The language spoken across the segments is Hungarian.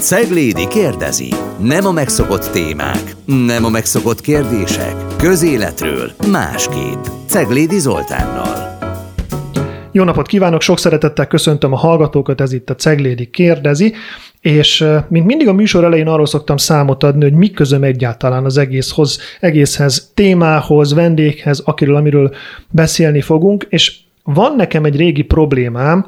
Ceglédi kérdezi. Nem a megszokott témák, nem a megszokott kérdések. Közéletről másképp. Ceglédi Zoltánnal. Jó napot kívánok, sok szeretettel köszöntöm a hallgatókat, ez itt a Ceglédi kérdezi, és mint mindig a műsor elején arról szoktam számot adni, hogy mi közöm egyáltalán az egészhoz, egészhez, témához, vendéghez, akiről, amiről beszélni fogunk, és van nekem egy régi problémám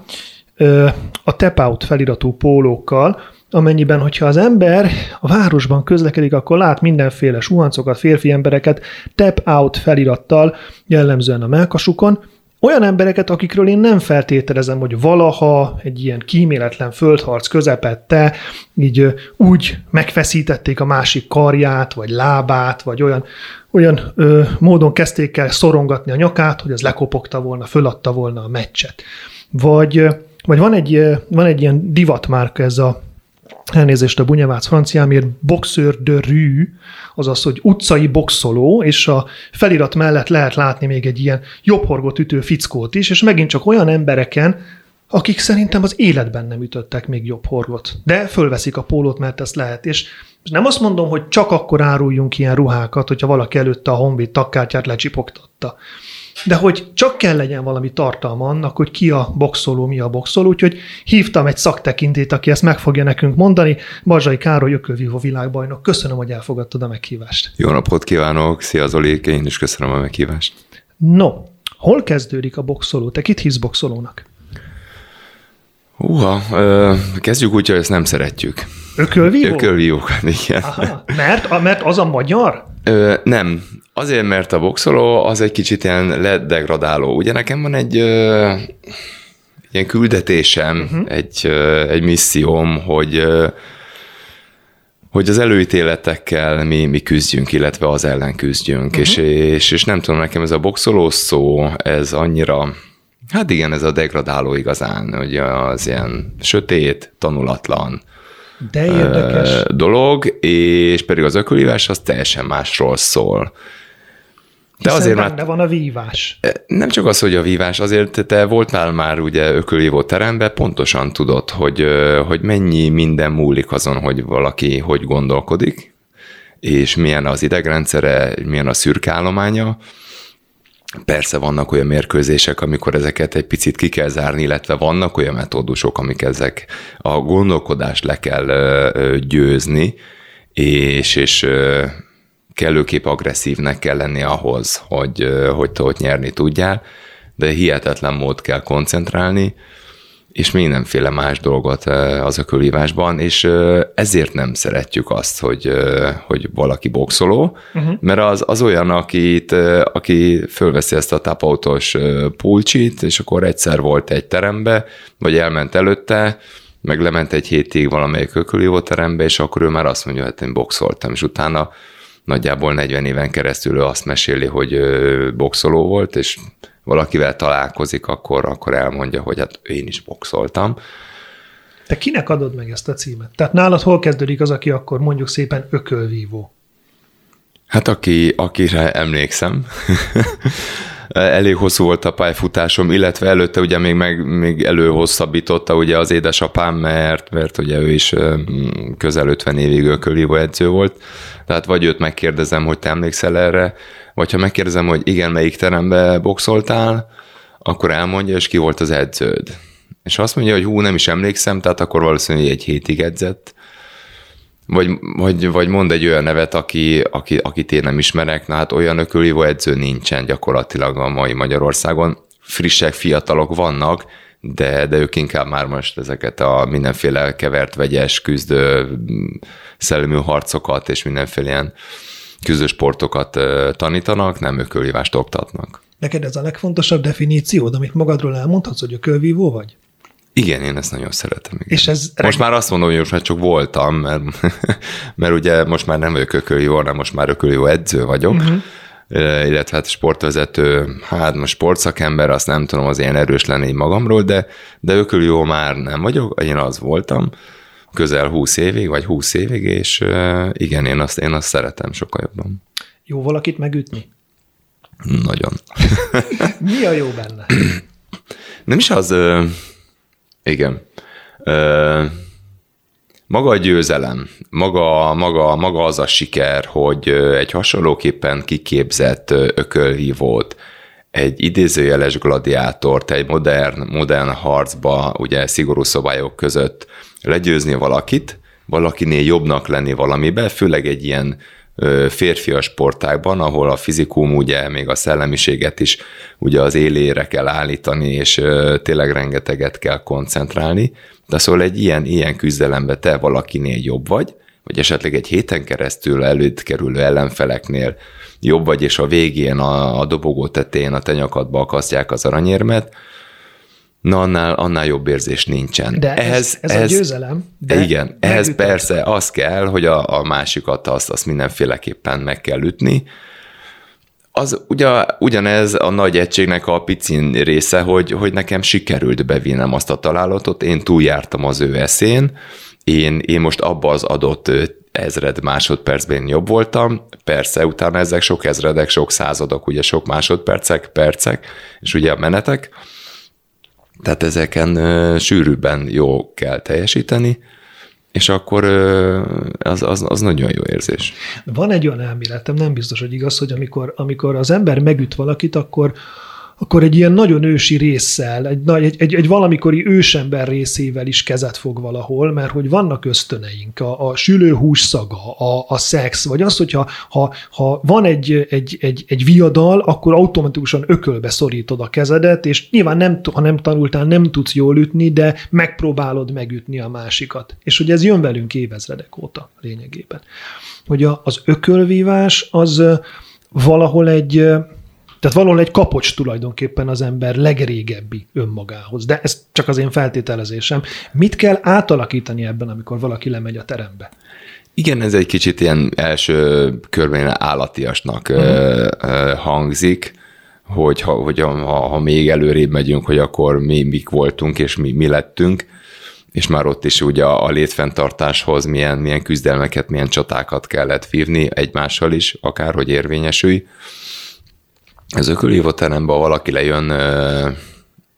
a tap-out feliratú pólókkal, amennyiben, hogyha az ember a városban közlekedik, akkor lát mindenféle suhancokat, férfi embereket tap-out felirattal, jellemzően a melkasukon, olyan embereket, akikről én nem feltételezem, hogy valaha egy ilyen kíméletlen földharc közepette így úgy megfeszítették a másik karját, vagy lábát, vagy olyan, olyan ö, módon kezdték el szorongatni a nyakát, hogy az lekopogta volna, föladta volna a meccset. Vagy, vagy van, egy, van egy ilyen divatmárka, ez a elnézést a bunyavác franciámért, boxeur de rue, azaz, hogy utcai boxoló, és a felirat mellett lehet látni még egy ilyen jobbhorgot ütő fickót is, és megint csak olyan embereken, akik szerintem az életben nem ütöttek még jobb horgot. De fölveszik a pólót, mert ezt lehet. És nem azt mondom, hogy csak akkor áruljunk ilyen ruhákat, hogyha valaki előtte a honvéd takkártyát lecsipogtatta de hogy csak kell legyen valami tartalma annak, hogy ki a boxoló, mi a boxoló, úgyhogy hívtam egy szaktekintét, aki ezt meg fogja nekünk mondani, Barzsai Károly Ökölvívó világbajnok. Köszönöm, hogy elfogadtad a meghívást. Jó napot kívánok, szia Zoli, én is köszönöm a meghívást. No, hol kezdődik a boxoló? Te kit hisz boxolónak? Uha, kezdjük úgy, hogy ezt nem szeretjük. Ökölvívó? Ökölvívó, igen. Aha, mert, mert az a magyar? Ö, nem, azért, mert a boxoló az egy kicsit ilyen ledegradáló. Ugye nekem van egy ö, ilyen küldetésem, uh-huh. egy, ö, egy misszióm, hogy ö, hogy az előítéletekkel mi, mi küzdjünk, illetve az ellen küzdjünk. Uh-huh. És, és, és nem tudom, nekem ez a boxoló szó, ez annyira, hát igen, ez a degradáló igazán, hogy az ilyen sötét, tanulatlan, de érdekes. dolog, és pedig az ökölívás az teljesen másról szól. De azért már... De van a vívás. Nem csak az, hogy a vívás, azért te voltál már ugye ökölívó teremben, pontosan tudod, hogy, hogy mennyi minden múlik azon, hogy valaki hogy gondolkodik, és milyen az idegrendszere, milyen a szürkállománya, Persze vannak olyan mérkőzések, amikor ezeket egy picit ki kell zárni, illetve vannak olyan metódusok, amik ezek a gondolkodást le kell győzni, és, és kellőképp agresszívnek kell lenni ahhoz, hogy, hogy ott nyerni tudjál, de hihetetlen mód kell koncentrálni, és mindenféle más dolgot az ökölívásban, és ezért nem szeretjük azt, hogy, hogy valaki boxoló, uh-huh. mert az, az olyan, akit, aki fölveszi ezt a tapautos pulcsit, és akkor egyszer volt egy terembe, vagy elment előtte, meg lement egy hétig valamelyik ökölívó terembe, és akkor ő már azt mondja, hogy hát én boxoltam, és utána nagyjából 40 éven keresztül ő azt meséli, hogy boxoló volt, és valakivel találkozik, akkor, akkor elmondja, hogy hát én is boxoltam. Te kinek adod meg ezt a címet? Tehát nálad hol kezdődik az, aki akkor mondjuk szépen ökölvívó? Hát aki, akire emlékszem. Elég hosszú volt a pályafutásom, illetve előtte ugye még, meg, még előhosszabbította ugye az édesapám, mert, mert ugye ő is közel 50 évig ökölvívó edző volt. Tehát vagy őt megkérdezem, hogy te emlékszel erre, vagy ha megkérdezem, hogy igen, melyik terembe boxoltál, akkor elmondja, és ki volt az edződ. És azt mondja, hogy hú, nem is emlékszem, tehát akkor valószínűleg egy hétig edzett. Vagy, vagy, vagy mond egy olyan nevet, aki, aki, akit én nem ismerek, na hát olyan ökölívó edző nincsen gyakorlatilag a mai Magyarországon. Frissek, fiatalok vannak, de, de ők inkább már most ezeket a mindenféle kevert, vegyes, küzdő, szellemű harcokat és mindenféle ilyen küzdő sportokat tanítanak, nem ökölvívást oktatnak. Neked ez a legfontosabb definíciód, amit magadról elmondhatsz, hogy ökölvívó vagy? Igen, én ezt nagyon szeretem. Igen. És ez most már azt mondom, hogy most már csak voltam, mert, mert ugye most már nem vagyok ököljó, hanem most már ököljó edző vagyok, uh-huh. illetve hát sportvezető, hát most sportszakember, azt nem tudom, az ilyen erős lenni magamról, de, de ököljó már nem vagyok, én az voltam közel 20 évig, vagy 20 évig, és igen, én azt, én azt szeretem sokkal jobban. Jó valakit megütni? Nagyon. Mi a jó benne? Nem is az, igen. maga a győzelem, maga, maga, maga az a siker, hogy egy hasonlóképpen kiképzett ökölhívót, egy idézőjeles gladiátort, egy modern, modern harcba, ugye szigorú szabályok között legyőzni valakit, valakinél jobbnak lenni valamiben, főleg egy ilyen férfias sportákban, ahol a fizikum ugye még a szellemiséget is ugye az élére kell állítani, és tényleg rengeteget kell koncentrálni. De szóval egy ilyen, ilyen küzdelembe te valakinél jobb vagy, vagy esetleg egy héten keresztül előtt kerülő ellenfeleknél jobb vagy, és a végén a, a dobogó tetején a te nyakadba akasztják az aranyérmet, na annál, annál jobb érzés nincsen. De ehhez, ez, ez ehhez, a győzelem. De igen, ehhez persze az kell, hogy a, a másikat azt, azt mindenféleképpen meg kell ütni. Az ugye, ugyanez a nagy egységnek a picin része, hogy, hogy nekem sikerült bevinnem azt a találatot, én túljártam az ő eszén, én, én most abba az adott ezred másodpercben jobb voltam, persze utána ezek sok ezredek, sok századok, ugye sok másodpercek, percek, és ugye a menetek, tehát ezeken sűrűbben jó kell teljesíteni, és akkor az, az, az nagyon jó érzés. Van egy olyan elméletem, nem biztos, hogy igaz, hogy amikor, amikor az ember megüt valakit, akkor, akkor egy ilyen nagyon ősi résszel, egy, egy, egy, egy valamikori ősember részével is kezet fog valahol, mert hogy vannak ösztöneink, a, a sülőhús szaga, a, a szex, vagy az, hogyha ha, ha van egy, egy, egy, egy viadal, akkor automatikusan ökölbe szorítod a kezedet, és nyilván nem, ha nem tanultál, nem tudsz jól ütni, de megpróbálod megütni a másikat. És hogy ez jön velünk évezredek óta lényegében. Hogy a, az ökölvívás az valahol egy tehát valahol egy kapocs tulajdonképpen az ember legrégebbi önmagához. De ez csak az én feltételezésem. Mit kell átalakítani ebben, amikor valaki lemegy a terembe? Igen, ez egy kicsit ilyen első körben állatiasnak uh-huh. hangzik, hogy, ha, hogy ha, ha még előrébb megyünk, hogy akkor mi mik voltunk, és mi, mi lettünk, és már ott is ugye a, a létfenntartáshoz milyen, milyen küzdelmeket, milyen csatákat kellett vívni egymással is, akárhogy érvényesülj az ökölhívó teremben valaki lejön,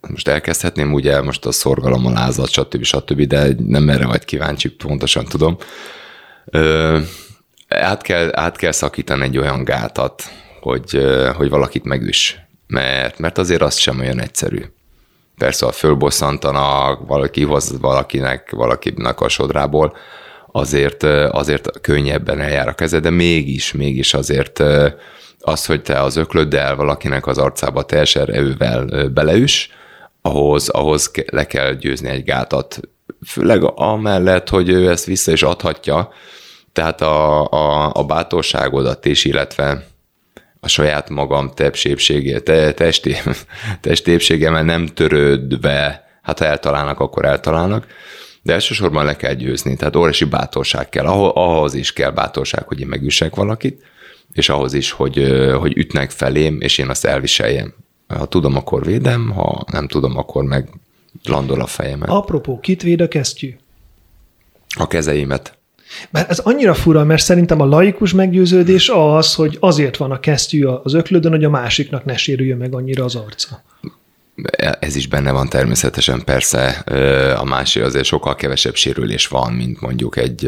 most elkezdhetném ugye most a szorgalom, a lázat, stb. stb., de nem erre vagy kíváncsi, pontosan tudom. Át kell, át kell szakítani egy olyan gátat, hogy, hogy valakit megüss, mert, mert azért az sem olyan egyszerű. Persze, ha fölbosszantanak, valaki hoz valakinek, valakinek a sodrából, azért, azért könnyebben eljár a keze, de mégis, mégis azért az, hogy te az öklöddel valakinek az arcába teljes erővel beleüs, ahhoz, ahhoz le kell győzni egy gátat. Főleg amellett, hogy ő ezt vissza is adhatja, tehát a, a, a bátorságodat is, illetve a saját magam tepsépségé, te, testé, testépségemmel nem törődve, hát ha eltalálnak, akkor eltalálnak, de elsősorban le kell győzni, tehát óriási bátorság kell, ahhoz is kell bátorság, hogy én megüssek valakit, és ahhoz is, hogy, hogy ütnek felém, és én azt elviseljem. Ha tudom, akkor védem, ha nem tudom, akkor meg landol a fejemet. Apropó, kit véd a kesztyű? A kezeimet. Mert ez annyira fura, mert szerintem a laikus meggyőződés az, hogy azért van a kesztyű az öklődön, hogy a másiknak ne sérüljön meg annyira az arca. Ez is benne van természetesen, persze a másik azért sokkal kevesebb sérülés van, mint mondjuk egy,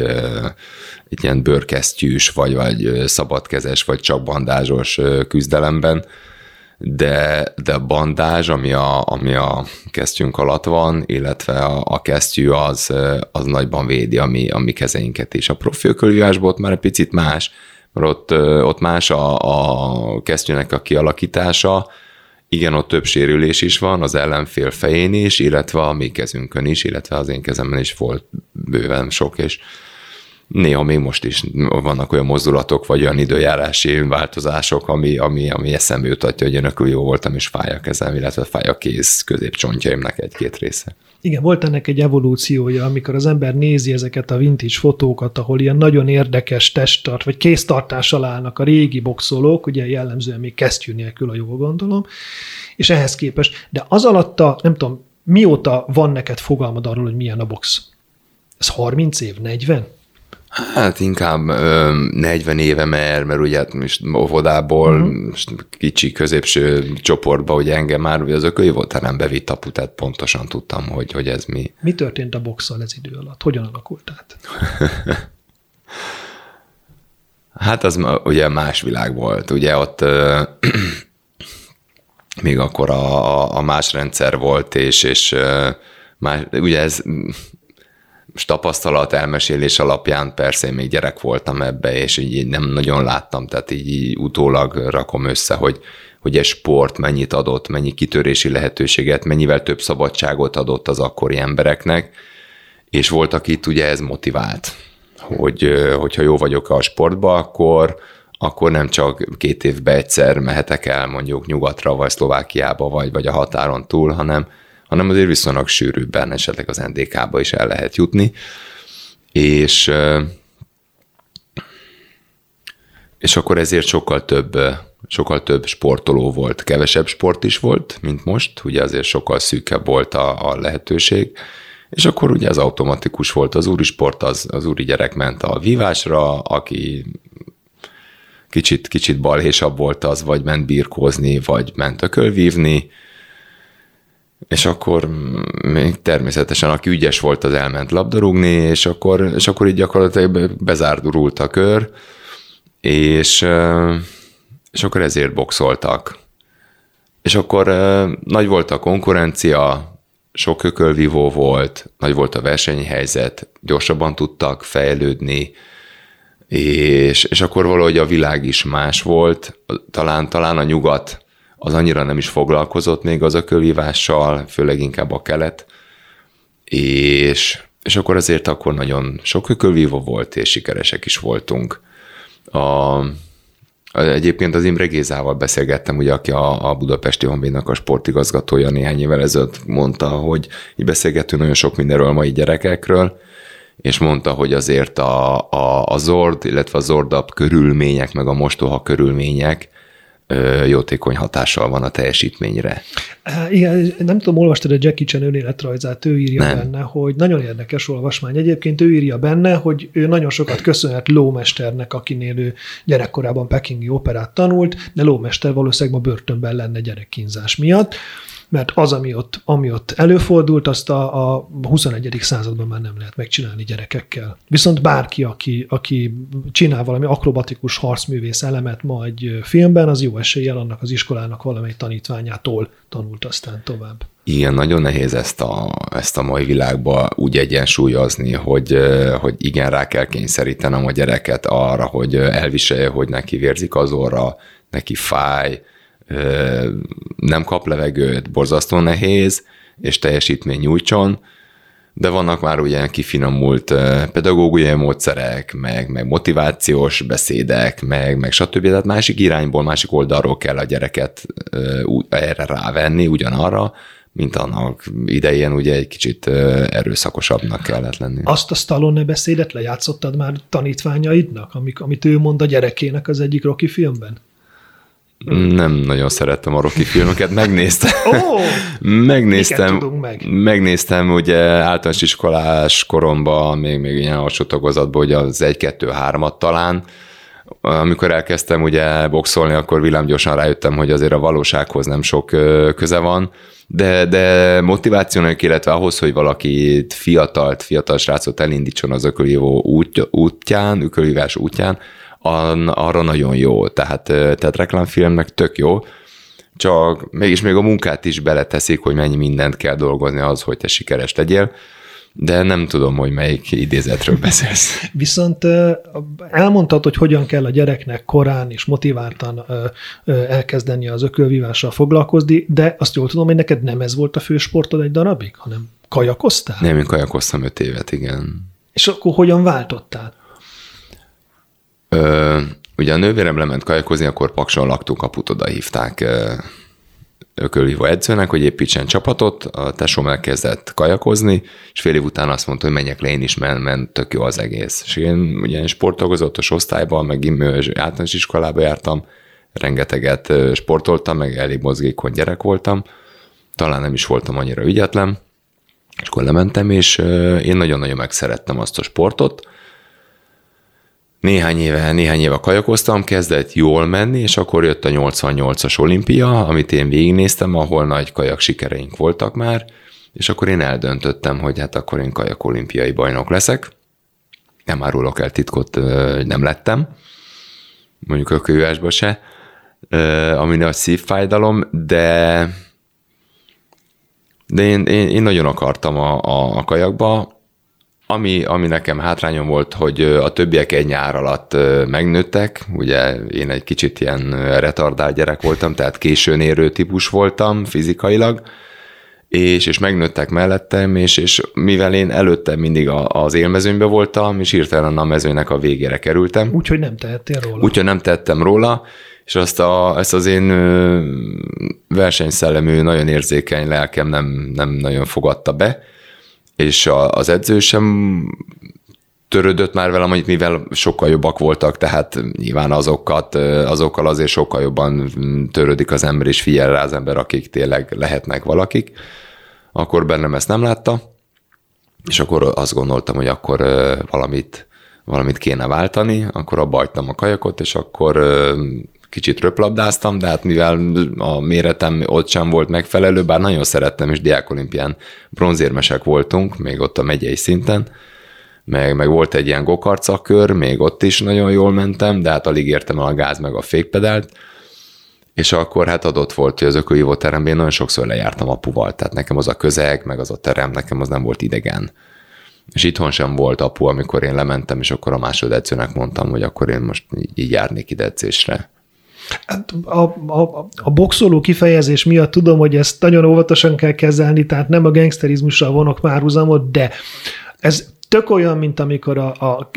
egy ilyen bőrkesztyűs, vagy, vagy szabadkezes, vagy csak bandázsos küzdelemben, de, de a bandázs, ami a, ami a kesztyünk alatt van, illetve a, a kesztyű az, az nagyban védi a mi, a mi kezeinket is. A profilkörülvívásból ott már egy picit más, mert ott, ott más a, a kesztyűnek a kialakítása, igen, ott több sérülés is van, az ellenfél fején is, illetve a mi kezünkön is, illetve az én kezemben is volt bőven sok, és néha még most is vannak olyan mozdulatok, vagy olyan időjárási változások, ami, ami, ami eszembe jutatja, hogy önökül jó voltam, és fáj a kezem, illetve fáj a kéz középcsontjaimnak egy-két része. Igen, volt ennek egy evolúciója, amikor az ember nézi ezeket a vintage fotókat, ahol ilyen nagyon érdekes testtart, vagy kéztartással állnak a régi boxolók, ugye jellemzően még kesztyű nélkül, a jól gondolom, és ehhez képest, de az alatta, nem tudom, mióta van neked fogalmad arról, hogy milyen a box? Ez 30 év, 40? Hát inkább ö, 40 éve, mert, mert ugye hát most óvodából uh-huh. kicsi középső csoportba, hogy engem már ugye az ökölyv volt nem bevitt apu, tehát pontosan tudtam, hogy, hogy ez mi. Mi történt a boxal ez idő alatt? Hogyan alakult át? hát az ugye más világ volt. Ugye ott ö, még akkor a, a más rendszer volt, és, és más, ugye ez most tapasztalat elmesélés alapján persze én még gyerek voltam ebbe, és így nem nagyon láttam, tehát így, utólag rakom össze, hogy, hogy egy sport mennyit adott, mennyi kitörési lehetőséget, mennyivel több szabadságot adott az akkori embereknek, és voltak itt ugye ez motivált, hogy hogyha jó vagyok a sportba, akkor, akkor nem csak két évbe egyszer mehetek el mondjuk nyugatra, vagy Szlovákiába, vagy, vagy a határon túl, hanem, hanem azért viszonylag sűrűbben esetleg az NDK-ba is el lehet jutni. És, és akkor ezért sokkal több, sokkal több sportoló volt, kevesebb sport is volt, mint most, ugye azért sokkal szűkebb volt a, a lehetőség, és akkor ugye az automatikus volt az úri sport, az, az úri gyerek ment a vívásra, aki kicsit, kicsit balhésabb volt az, vagy ment birkózni, vagy ment ökölvívni, és akkor még természetesen, aki ügyes volt, az elment labdarúgni, és akkor, és akkor így gyakorlatilag bezárdurult a kör, és, és akkor ezért boxoltak. És akkor nagy volt a konkurencia, sok ökölvívó volt, nagy volt a versenyhelyzet, gyorsabban tudtak fejlődni, és, és akkor valahogy a világ is más volt, talán, talán a nyugat az annyira nem is foglalkozott még az ökölvívással, főleg inkább a kelet, és, és akkor azért akkor nagyon sok ökölvívó volt, és sikeresek is voltunk. A, Egyébként az Imre Gézával beszélgettem, ugye, aki a, a Budapesti Honvédnak a sportigazgatója néhány évvel ezelőtt mondta, hogy így beszélgetünk nagyon sok mindenről a mai gyerekekről, és mondta, hogy azért a, a, a Zord, illetve a Zordap körülmények, meg a mostoha körülmények jótékony hatással van a teljesítményre. Igen, nem tudom, olvastad a Jackie Chan önéletrajzát, ő írja nem. benne, hogy nagyon érdekes olvasmány. Egyébként ő írja benne, hogy ő nagyon sokat köszönhet lómesternek, akinél ő gyerekkorában pekingi operát tanult, de lómester valószínűleg ma börtönben lenne gyerekkínzás miatt mert az, ami ott, ami ott előfordult, azt a, a 21. században már nem lehet megcsinálni gyerekekkel. Viszont bárki, aki, aki csinál valami akrobatikus harcművész elemet ma egy filmben, az jó eséllyel annak az iskolának valamely tanítványától tanult aztán tovább. Igen, nagyon nehéz ezt a, ezt a mai világba úgy egyensúlyozni, hogy, hogy igen, rá kell kényszerítenem a gyereket arra, hogy elviselje, hogy neki vérzik az orra, neki fáj, nem kap levegőt, borzasztó nehéz, és teljesítmény nyújtson, de vannak már ugye kifinomult pedagógiai módszerek, meg, meg motivációs beszédek, meg, meg stb. Tehát másik irányból, másik oldalról kell a gyereket erre rávenni, ugyanarra, mint annak idején ugye egy kicsit erőszakosabbnak kellett lenni. Azt a Stallone beszédet lejátszottad már tanítványaidnak, amik, amit ő mond a gyerekének az egyik Rocky filmben? Nem nagyon szerettem a Rocky filmeket, megnéztem. Oh, megnéztem, meg? megnéztem ugye általános iskolás koromban, még, még ilyen alsó tagozatban, ugye az 1-2-3-at talán, amikor elkezdtem ugye boxolni, akkor villámgyorsan rájöttem, hogy azért a valósághoz nem sok köze van, de, de motivációnak, illetve ahhoz, hogy valaki fiatalt, fiatal srácot elindítson az ökölívó út, útján, ökölívás útján, arra nagyon jó, tehát, tehát reklámfilmnek tök jó, csak mégis még a munkát is beleteszik, hogy mennyi mindent kell dolgozni az, hogy te sikeres legyél, de nem tudom, hogy melyik idézetről beszélsz. Viszont elmondtad, hogy hogyan kell a gyereknek korán és motiváltan elkezdeni az ökölvívással foglalkozni, de azt jól tudom, hogy neked nem ez volt a fő sportod egy darabig, hanem kajakoztál? Nem, én kajakoztam öt évet, igen. És akkor hogyan váltottál? Ö, ugye a nővérem lement kajakozni, akkor Pakson laktunk, kaput oda hívták ökölhívó edzőnek, hogy építsen csapatot, a tesóm elkezdett kajakozni, és fél év után azt mondta, hogy menjek le én is, mert, mert tök jó az egész. És én ugye sportolgazatos osztályban, meg általános iskolába jártam, rengeteget sportoltam, meg elég mozgékony gyerek voltam, talán nem is voltam annyira ügyetlen, és akkor lementem, és én nagyon-nagyon megszerettem azt a sportot, néhány éve, néhány éve kajakoztam, kezdett jól menni, és akkor jött a 88-as olimpia, amit én végignéztem, ahol nagy kajak sikereink voltak már, és akkor én eldöntöttem, hogy hát akkor én kajak olimpiai bajnok leszek. Nem árulok el titkot, nem lettem, mondjuk a kölyvásba se, ami nagy szívfájdalom, de de én, én, én nagyon akartam a, a, a kajakba, ami, ami nekem hátrányom volt, hogy a többiek egy nyár alatt megnőttek, ugye én egy kicsit ilyen retardált gyerek voltam, tehát későn érő típus voltam fizikailag, és, és megnőttek mellettem, és, és mivel én előtte mindig a, az élmezőnybe voltam, és hirtelen a mezőnek a végére kerültem. Úgyhogy nem tehettél róla. Úgyhogy nem tettem róla, és azt a, ezt az én versenyszellemű, nagyon érzékeny lelkem nem, nem nagyon fogadta be, és a, az edző sem törődött már velem, hogy mivel sokkal jobbak voltak, tehát nyilván azokat, azokkal azért sokkal jobban törődik az ember, és figyel rá az ember, akik tényleg lehetnek valakik. Akkor bennem ezt nem látta, és akkor azt gondoltam, hogy akkor valamit, valamit kéne váltani, akkor abba hagytam a kajakot, és akkor kicsit röplabdáztam, de hát mivel a méretem ott sem volt megfelelő, bár nagyon szerettem, és diákolimpián bronzérmesek voltunk, még ott a megyei szinten, meg, meg volt egy ilyen gokarcakör, még ott is nagyon jól mentem, de hát alig értem el a gáz meg a fékpedált, és akkor hát adott volt, hogy az ökölhívó teremben én nagyon sokszor lejártam apuval, tehát nekem az a közeg, meg az a terem, nekem az nem volt idegen. És itthon sem volt apu, amikor én lementem, és akkor a másodedzőnek mondtam, hogy akkor én most így járnék ide edzésre. Hát a, a, a boxoló kifejezés miatt tudom, hogy ezt nagyon óvatosan kell kezelni, tehát nem a gangsterizmussal vonok párhuzamot, de ez tök olyan, mint amikor a, a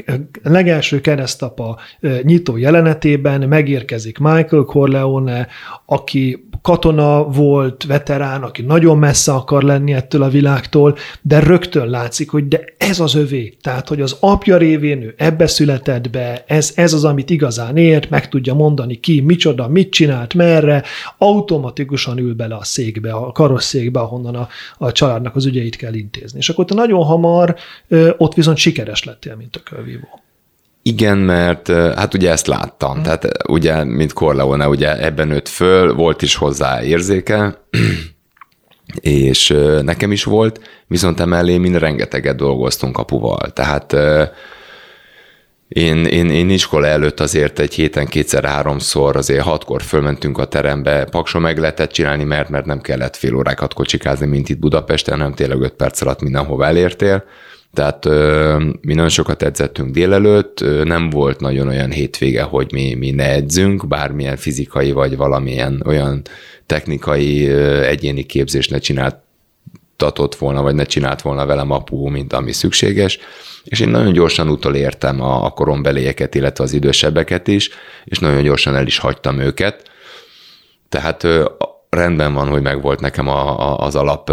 legelső keresztapa nyitó jelenetében megérkezik Michael Corleone, aki katona volt, veterán, aki nagyon messze akar lenni ettől a világtól, de rögtön látszik, hogy de ez az övé. Tehát, hogy az apja révén ő ebbe született be, ez, ez az, amit igazán ért, meg tudja mondani ki, micsoda, mit csinált, merre, automatikusan ül bele a székbe, a karosszékbe, ahonnan a, a családnak az ügyeit kell intézni. És akkor te nagyon hamar ott viszont sikeres lettél, mint a kölvívó. Igen, mert hát ugye ezt láttam, hmm. tehát ugye, mint Corleone, ugye ebben nőtt föl, volt is hozzá érzéke, és nekem is volt, viszont emellé mind rengeteget dolgoztunk apuval, tehát én, én, én iskola előtt azért egy héten kétszer-háromszor, azért hatkor fölmentünk a terembe, pakson meg lehetett csinálni, mert, mert nem kellett fél órákat kocsikázni, mint itt Budapesten, hanem tényleg öt perc alatt mindenhova elértél. Tehát mi nagyon sokat edzettünk délelőtt, nem volt nagyon olyan hétvége, hogy mi, mi ne edzünk, bármilyen fizikai vagy valamilyen olyan technikai egyéni képzést ne csináltatott volna, vagy ne csinált volna velem apu, mint ami szükséges. És én nagyon gyorsan utolértem a, a korombelieket, illetve az idősebbeket is, és nagyon gyorsan el is hagytam őket. Tehát rendben van, hogy megvolt nekem a, a, az alap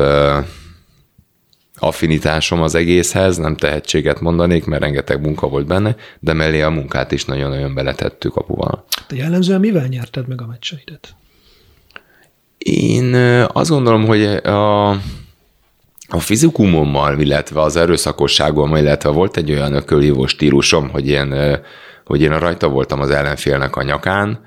affinitásom az egészhez, nem tehetséget mondanék, mert rengeteg munka volt benne, de mellé a munkát is nagyon-nagyon beletettük apuval. Te jellemzően mivel nyerted meg a meccseidet? Én azt gondolom, hogy a, a fizikumommal, illetve az erőszakosságommal, illetve volt egy olyan ökölhívó stílusom, hogy én, hogy én rajta voltam az ellenfélnek a nyakán,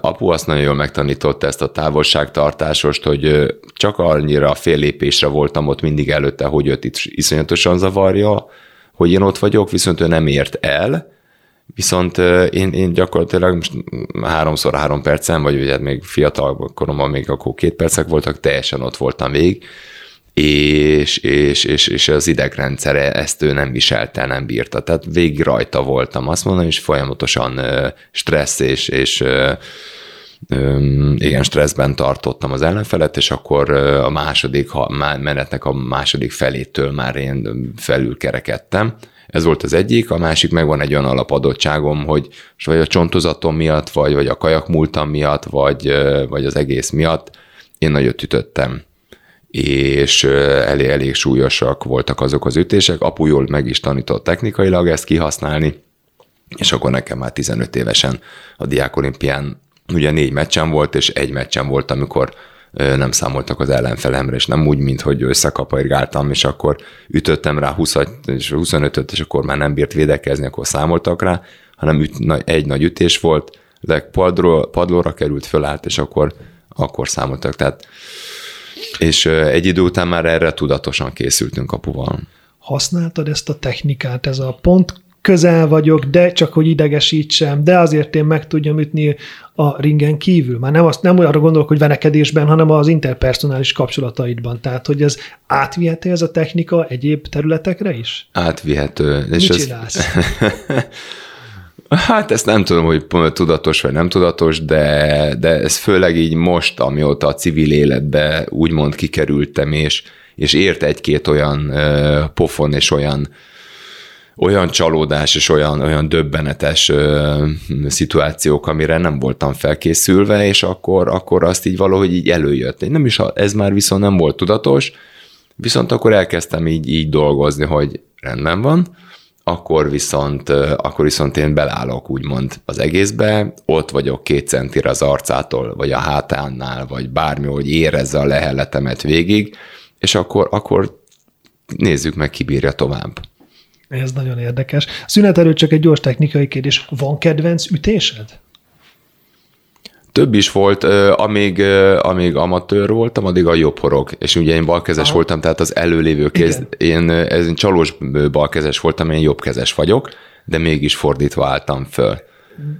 Apu azt nagyon jól megtanította ezt a távolságtartásost, hogy csak annyira fél lépésre voltam ott mindig előtte, hogy őt itt iszonyatosan zavarja, hogy én ott vagyok, viszont ő nem ért el, Viszont én, én gyakorlatilag most háromszor három percen, vagy ugye még fiatal koromban még akkor két percek voltak, teljesen ott voltam végig, és, és, és, és az idegrendszere ezt ő nem viselte, nem bírta. Tehát végig rajta voltam, azt mondom, és folyamatosan stressz és, és igen, stresszben tartottam az ellenfelet, és akkor a második menetnek a második felétől már én felülkerekedtem. Ez volt az egyik, a másik meg van egy olyan alapadottságom, hogy vagy a csontozatom miatt, vagy, vagy a kajak múltam miatt, vagy, vagy az egész miatt én nagyot ütöttem és elég, elég súlyosak voltak azok az ütések. Apu jól meg is tanított technikailag ezt kihasználni, és akkor nekem már 15 évesen a Diák Olimpián ugye négy meccsen volt, és egy meccsen volt, amikor nem számoltak az ellenfelemre, és nem úgy, mint hogy összekapajgáltam, és akkor ütöttem rá 20 és 25-öt, és akkor már nem bírt védekezni, akkor számoltak rá, hanem üt, egy nagy ütés volt, de padló, padlóra került, fölállt, és akkor, akkor számoltak. Tehát, és egy idő után már erre tudatosan készültünk kapuval. Használtad ezt a technikát, ez a pont közel vagyok, de csak hogy idegesítsem, de azért én meg tudjam ütni a ringen kívül. Már nem, azt, nem arra gondolok, hogy venekedésben, hanem az interpersonális kapcsolataidban. Tehát, hogy ez átvihető ez a technika egyéb területekre is? Átvihető. És Mit csinálsz? Ez... Hát ezt nem tudom, hogy tudatos vagy nem tudatos, de, de ez főleg így most, amióta a civil életbe úgymond kikerültem, és, és ért egy-két olyan uh, pofon és olyan olyan csalódás és olyan, olyan döbbenetes ö, szituációk, amire nem voltam felkészülve, és akkor, akkor azt így valahogy így előjött. Nem is, ez már viszont nem volt tudatos, viszont akkor elkezdtem így, így dolgozni, hogy rendben van, akkor viszont, akkor viszont én belállok úgymond az egészbe, ott vagyok két centire az arcától, vagy a hátánál, vagy bármi, hogy érezze a lehelletemet végig, és akkor, akkor nézzük meg, ki bírja tovább. Ez nagyon érdekes. Szünet előtt csak egy gyors technikai kérdés. Van kedvenc ütésed? Több is volt, amíg, amíg amatőr voltam, addig a jobb horog. És ugye én balkezes Aha. voltam, tehát az előlévő kéz, én, én csalós balkezes voltam, én jobbkezes vagyok, de mégis fordítva álltam föl.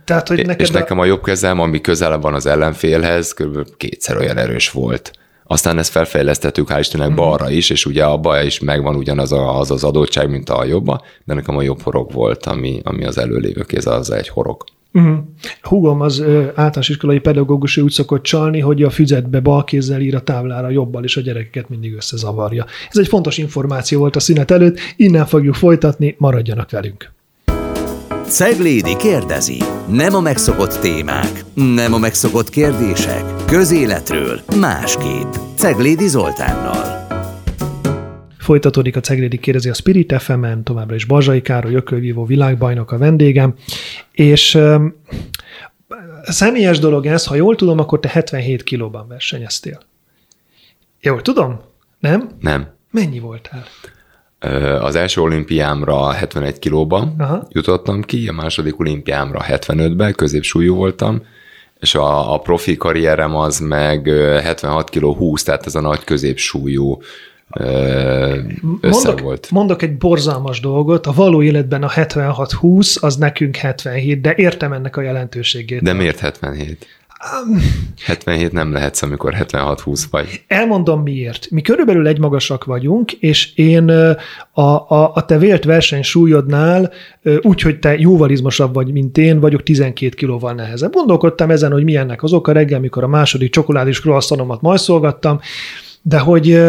Tehát, hogy neked és a... nekem a jobb kezem, ami közelebb van az ellenfélhez, kb. kétszer olyan erős volt. Aztán ezt felfejlesztettük, hál' Istennek uh-huh. balra is, és ugye abba is megvan ugyanaz a, az, az adottság, mint a jobba, de nekem a jobb horog volt, ami, ami az előlévő kéz, az egy horog. Uh-huh. Húgom az ö, általános iskolai pedagógus úgy szokott csalni, hogy a füzetbe bal kézzel ír a táblára jobbal, és a gyerekeket mindig összezavarja. Ez egy fontos információ volt a szünet előtt, innen fogjuk folytatni, maradjanak velünk. Ceglédi kérdezi. Nem a megszokott témák, nem a megszokott kérdések. Közéletről másképp. Ceglédi Zoltánnal. Folytatódik a Ceglédi kérdezi a Spirit fm továbbra is Bazsai Károly, ökölvívó világbajnok a vendégem, és személyes dolog ez, ha jól tudom, akkor te 77 kilóban versenyeztél. Jól tudom? Nem? Nem. Mennyi voltál? Az első olimpiámra 71 kilóban Aha. jutottam ki, a második olimpiámra 75-ben, középsúlyú voltam, és a, a profi karrierem az meg 76 kiló 20, tehát ez a nagy középsúlyú össze mondok, volt. Mondok egy borzalmas dolgot, a való életben a 76-20 az nekünk 77, de értem ennek a jelentőségét. De miért 77? 77 nem lehetsz, amikor 76-20 vagy. Elmondom miért. Mi körülbelül egy magasak vagyunk, és én a, a, a te vélt versenysúlyodnál, úgy, hogy te jóval izmosabb vagy, mint én, vagyok 12 kilóval nehezebb. Gondolkodtam ezen, hogy milyennek az oka reggel, mikor a második csokoládés croissantomat majszolgattam, de hogy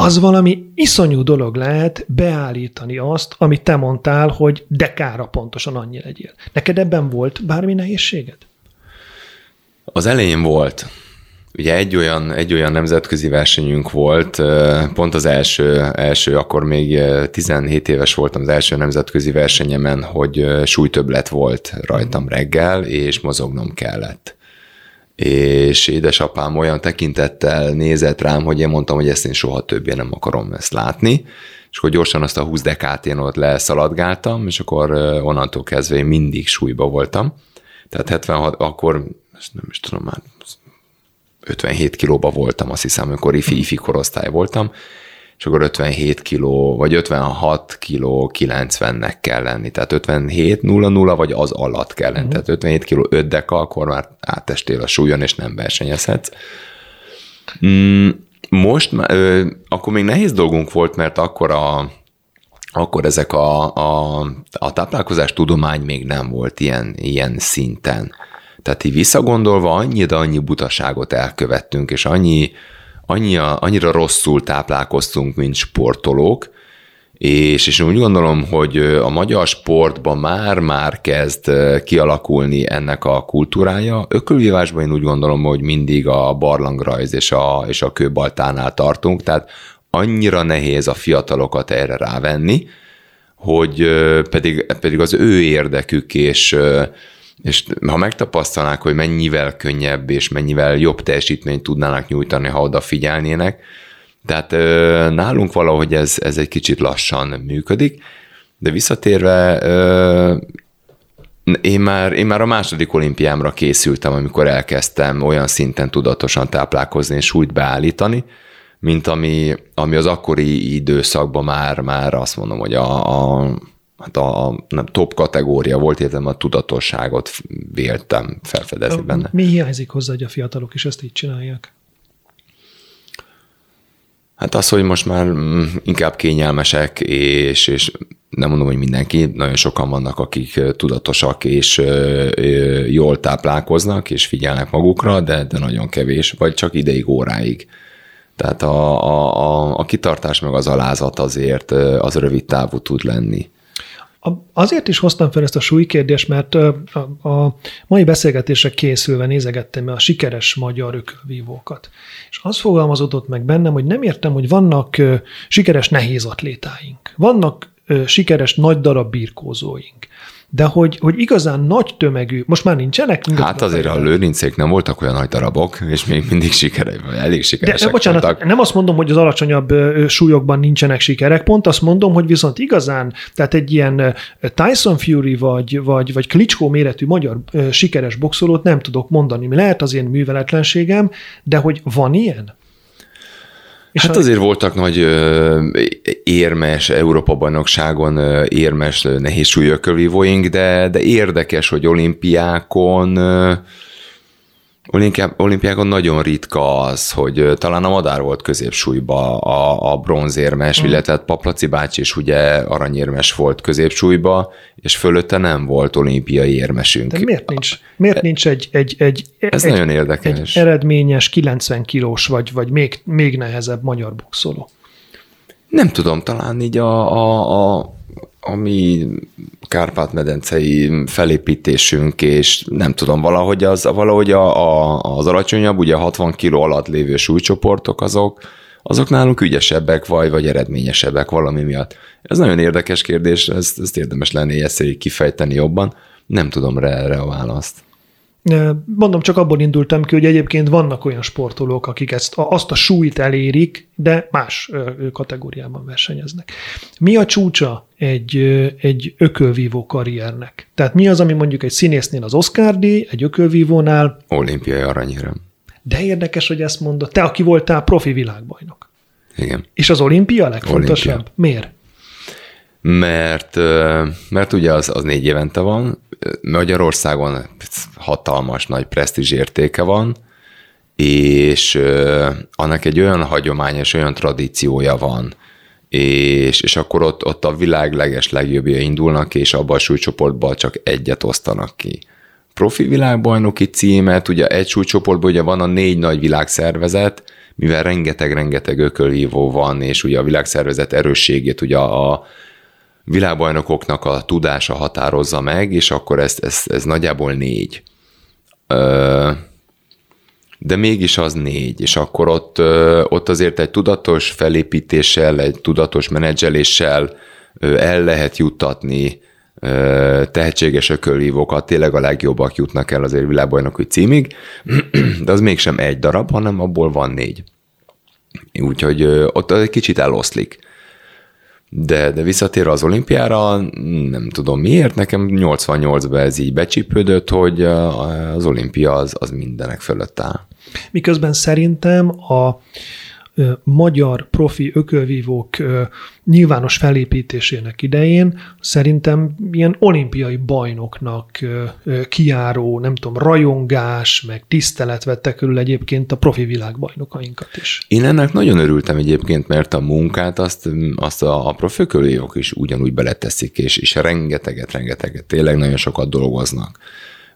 az valami iszonyú dolog lehet beállítani azt, amit te mondtál, hogy dekára pontosan annyi legyél. Neked ebben volt bármi nehézséged? Az elején volt. Ugye egy olyan, egy olyan nemzetközi versenyünk volt, pont az első, első, akkor még 17 éves voltam az első nemzetközi versenyemen, hogy súlytöbblet volt rajtam reggel, és mozognom kellett. És édesapám olyan tekintettel nézett rám, hogy én mondtam, hogy ezt én soha többé nem akarom ezt látni, és akkor gyorsan azt a 20 dekát én ott leszaladgáltam, és akkor onnantól kezdve én mindig súlyba voltam. Tehát 76, akkor nem is tudom már, 57 kilóba voltam, azt hiszem, amikor ifi, ifi korosztály voltam, és akkor 57 kiló, vagy 56 kiló 90-nek kell lenni, tehát 57 0 vagy az alatt kell lenni, uh-huh. tehát 57 kiló 5 deka, akkor már átestél a súlyon, és nem versenyezhetsz. Mm, most, ö, akkor még nehéz dolgunk volt, mert akkor a, akkor ezek a, a, a táplálkozás tudomány még nem volt ilyen, ilyen szinten. Tehát így visszagondolva annyi, de annyi butaságot elkövettünk, és annyi, annyi, annyira rosszul táplálkoztunk, mint sportolók, és, és úgy gondolom, hogy a magyar sportban már-már kezd kialakulni ennek a kultúrája. Ökölvívásban én úgy gondolom, hogy mindig a barlangrajz és a, és a kőbaltánál tartunk, tehát annyira nehéz a fiatalokat erre rávenni, hogy pedig, pedig az ő érdekük és és ha megtapasztalnák, hogy mennyivel könnyebb és mennyivel jobb teljesítményt tudnának nyújtani, ha odafigyelnének, tehát nálunk valahogy ez, ez egy kicsit lassan működik, de visszatérve én már, én már a második olimpiámra készültem, amikor elkezdtem olyan szinten tudatosan táplálkozni és súlyt beállítani, mint ami, ami az akkori időszakban már, már azt mondom, hogy a, a, hát a nem, top kategória volt, értem a tudatosságot véltem felfedezni benne. Mi hiányzik hozzá, hogy a fiatalok is ezt így csinálják? Hát az, hogy most már mm, inkább kényelmesek, és, és nem mondom, hogy mindenki, nagyon sokan vannak, akik tudatosak és jól táplálkoznak, és figyelnek magukra, de, de nagyon kevés, vagy csak ideig, óráig. Tehát a, a, a, a kitartás meg az alázat azért az rövid távú tud lenni. Azért is hoztam fel ezt a súlykérdést, mert a, a mai beszélgetésre készülve nézegettem a sikeres magyar ökölvívókat. És az fogalmazódott meg bennem, hogy nem értem, hogy vannak sikeres nehéz atlétáink, vannak sikeres nagy darab birkózóink. De hogy, hogy igazán nagy tömegű, most már nincsenek? Hát azért a lőrincék nem voltak olyan nagy darabok, és még mindig sikerek, elég sikeresek De bocsánat, voltak. nem azt mondom, hogy az alacsonyabb súlyokban nincsenek sikerek, pont azt mondom, hogy viszont igazán, tehát egy ilyen Tyson Fury vagy, vagy, vagy Klitschko méretű magyar sikeres boxolót nem tudok mondani. Mi lehet az én műveletlenségem, de hogy van ilyen? És hát azért voltak nagy érmes, Európa-bajnokságon érmes nehéz súlyökölvívóink, de, de érdekes, hogy olimpiákon olimpiákon nagyon ritka az, hogy talán a madár volt középsúlyba a, a bronzérmes, mm. illetve hát Paplaci bácsi is ugye aranyérmes volt középsúlyba, és fölötte nem volt olimpiai érmesünk. De miért nincs, miért nincs egy, egy, egy, Ez egy, nagyon érdekes. egy eredményes 90 kilós, vagy, vagy még, még nehezebb magyar boxoló? Nem tudom, talán így a, a, a ami Kárpát-medencei felépítésünk, és nem tudom, valahogy az, valahogy a, a, az alacsonyabb, ugye 60 kg alatt lévő súlycsoportok azok, azok nálunk ügyesebbek vagy, vagy eredményesebbek valami miatt. Ez nagyon érdekes kérdés, ezt, ezt érdemes lenne ezt kifejteni jobban. Nem tudom rá erre a választ. Mondom, csak abból indultam ki, hogy egyébként vannak olyan sportolók, akik ezt, azt a súlyt elérik, de más kategóriában versenyeznek. Mi a csúcsa egy, egy ökölvívó karriernek? Tehát mi az, ami mondjuk egy színésznél az Oscar díj, egy ökölvívónál? Olimpiai aranyérem. De érdekes, hogy ezt mondod. Te, aki voltál profi világbajnok. Igen. És az olimpia a legfontosabb? Olimpia. Miért? Mert, mert ugye az, az négy évente van, Magyarországon hatalmas nagy presztízs értéke van, és annak egy olyan hagyomány és olyan tradíciója van, és, és akkor ott, ott a világ leges legjobbja indulnak, és abban a súlycsoportban csak egyet osztanak ki. Profi világbajnoki címet, ugye egy súlycsoportban ugye van a négy nagy világszervezet, mivel rengeteg-rengeteg ökölhívó van, és ugye a világszervezet erősségét ugye a világbajnokoknak a tudása határozza meg, és akkor ez, ez, ez nagyjából négy. De mégis az négy, és akkor ott, ott azért egy tudatos felépítéssel, egy tudatos menedzseléssel el lehet juttatni tehetséges ökölhívókat, tényleg a legjobbak jutnak el azért világbajnoki címig, de az mégsem egy darab, hanem abból van négy. Úgyhogy ott egy kicsit eloszlik. De, de visszatér az olimpiára, nem tudom miért, nekem 88-ban ez így becsípődött, hogy az olimpia az, az mindenek fölött áll. Miközben szerintem a magyar profi ökölvívók nyilvános felépítésének idején szerintem ilyen olimpiai bajnoknak kiáró, nem tudom, rajongás, meg tisztelet vette körül egyébként a profi világbajnokainkat is. Én ennek nagyon örültem egyébként, mert a munkát azt, azt a, profi ökölvívók is ugyanúgy beleteszik, és, és rengeteget, rengeteget, tényleg nagyon sokat dolgoznak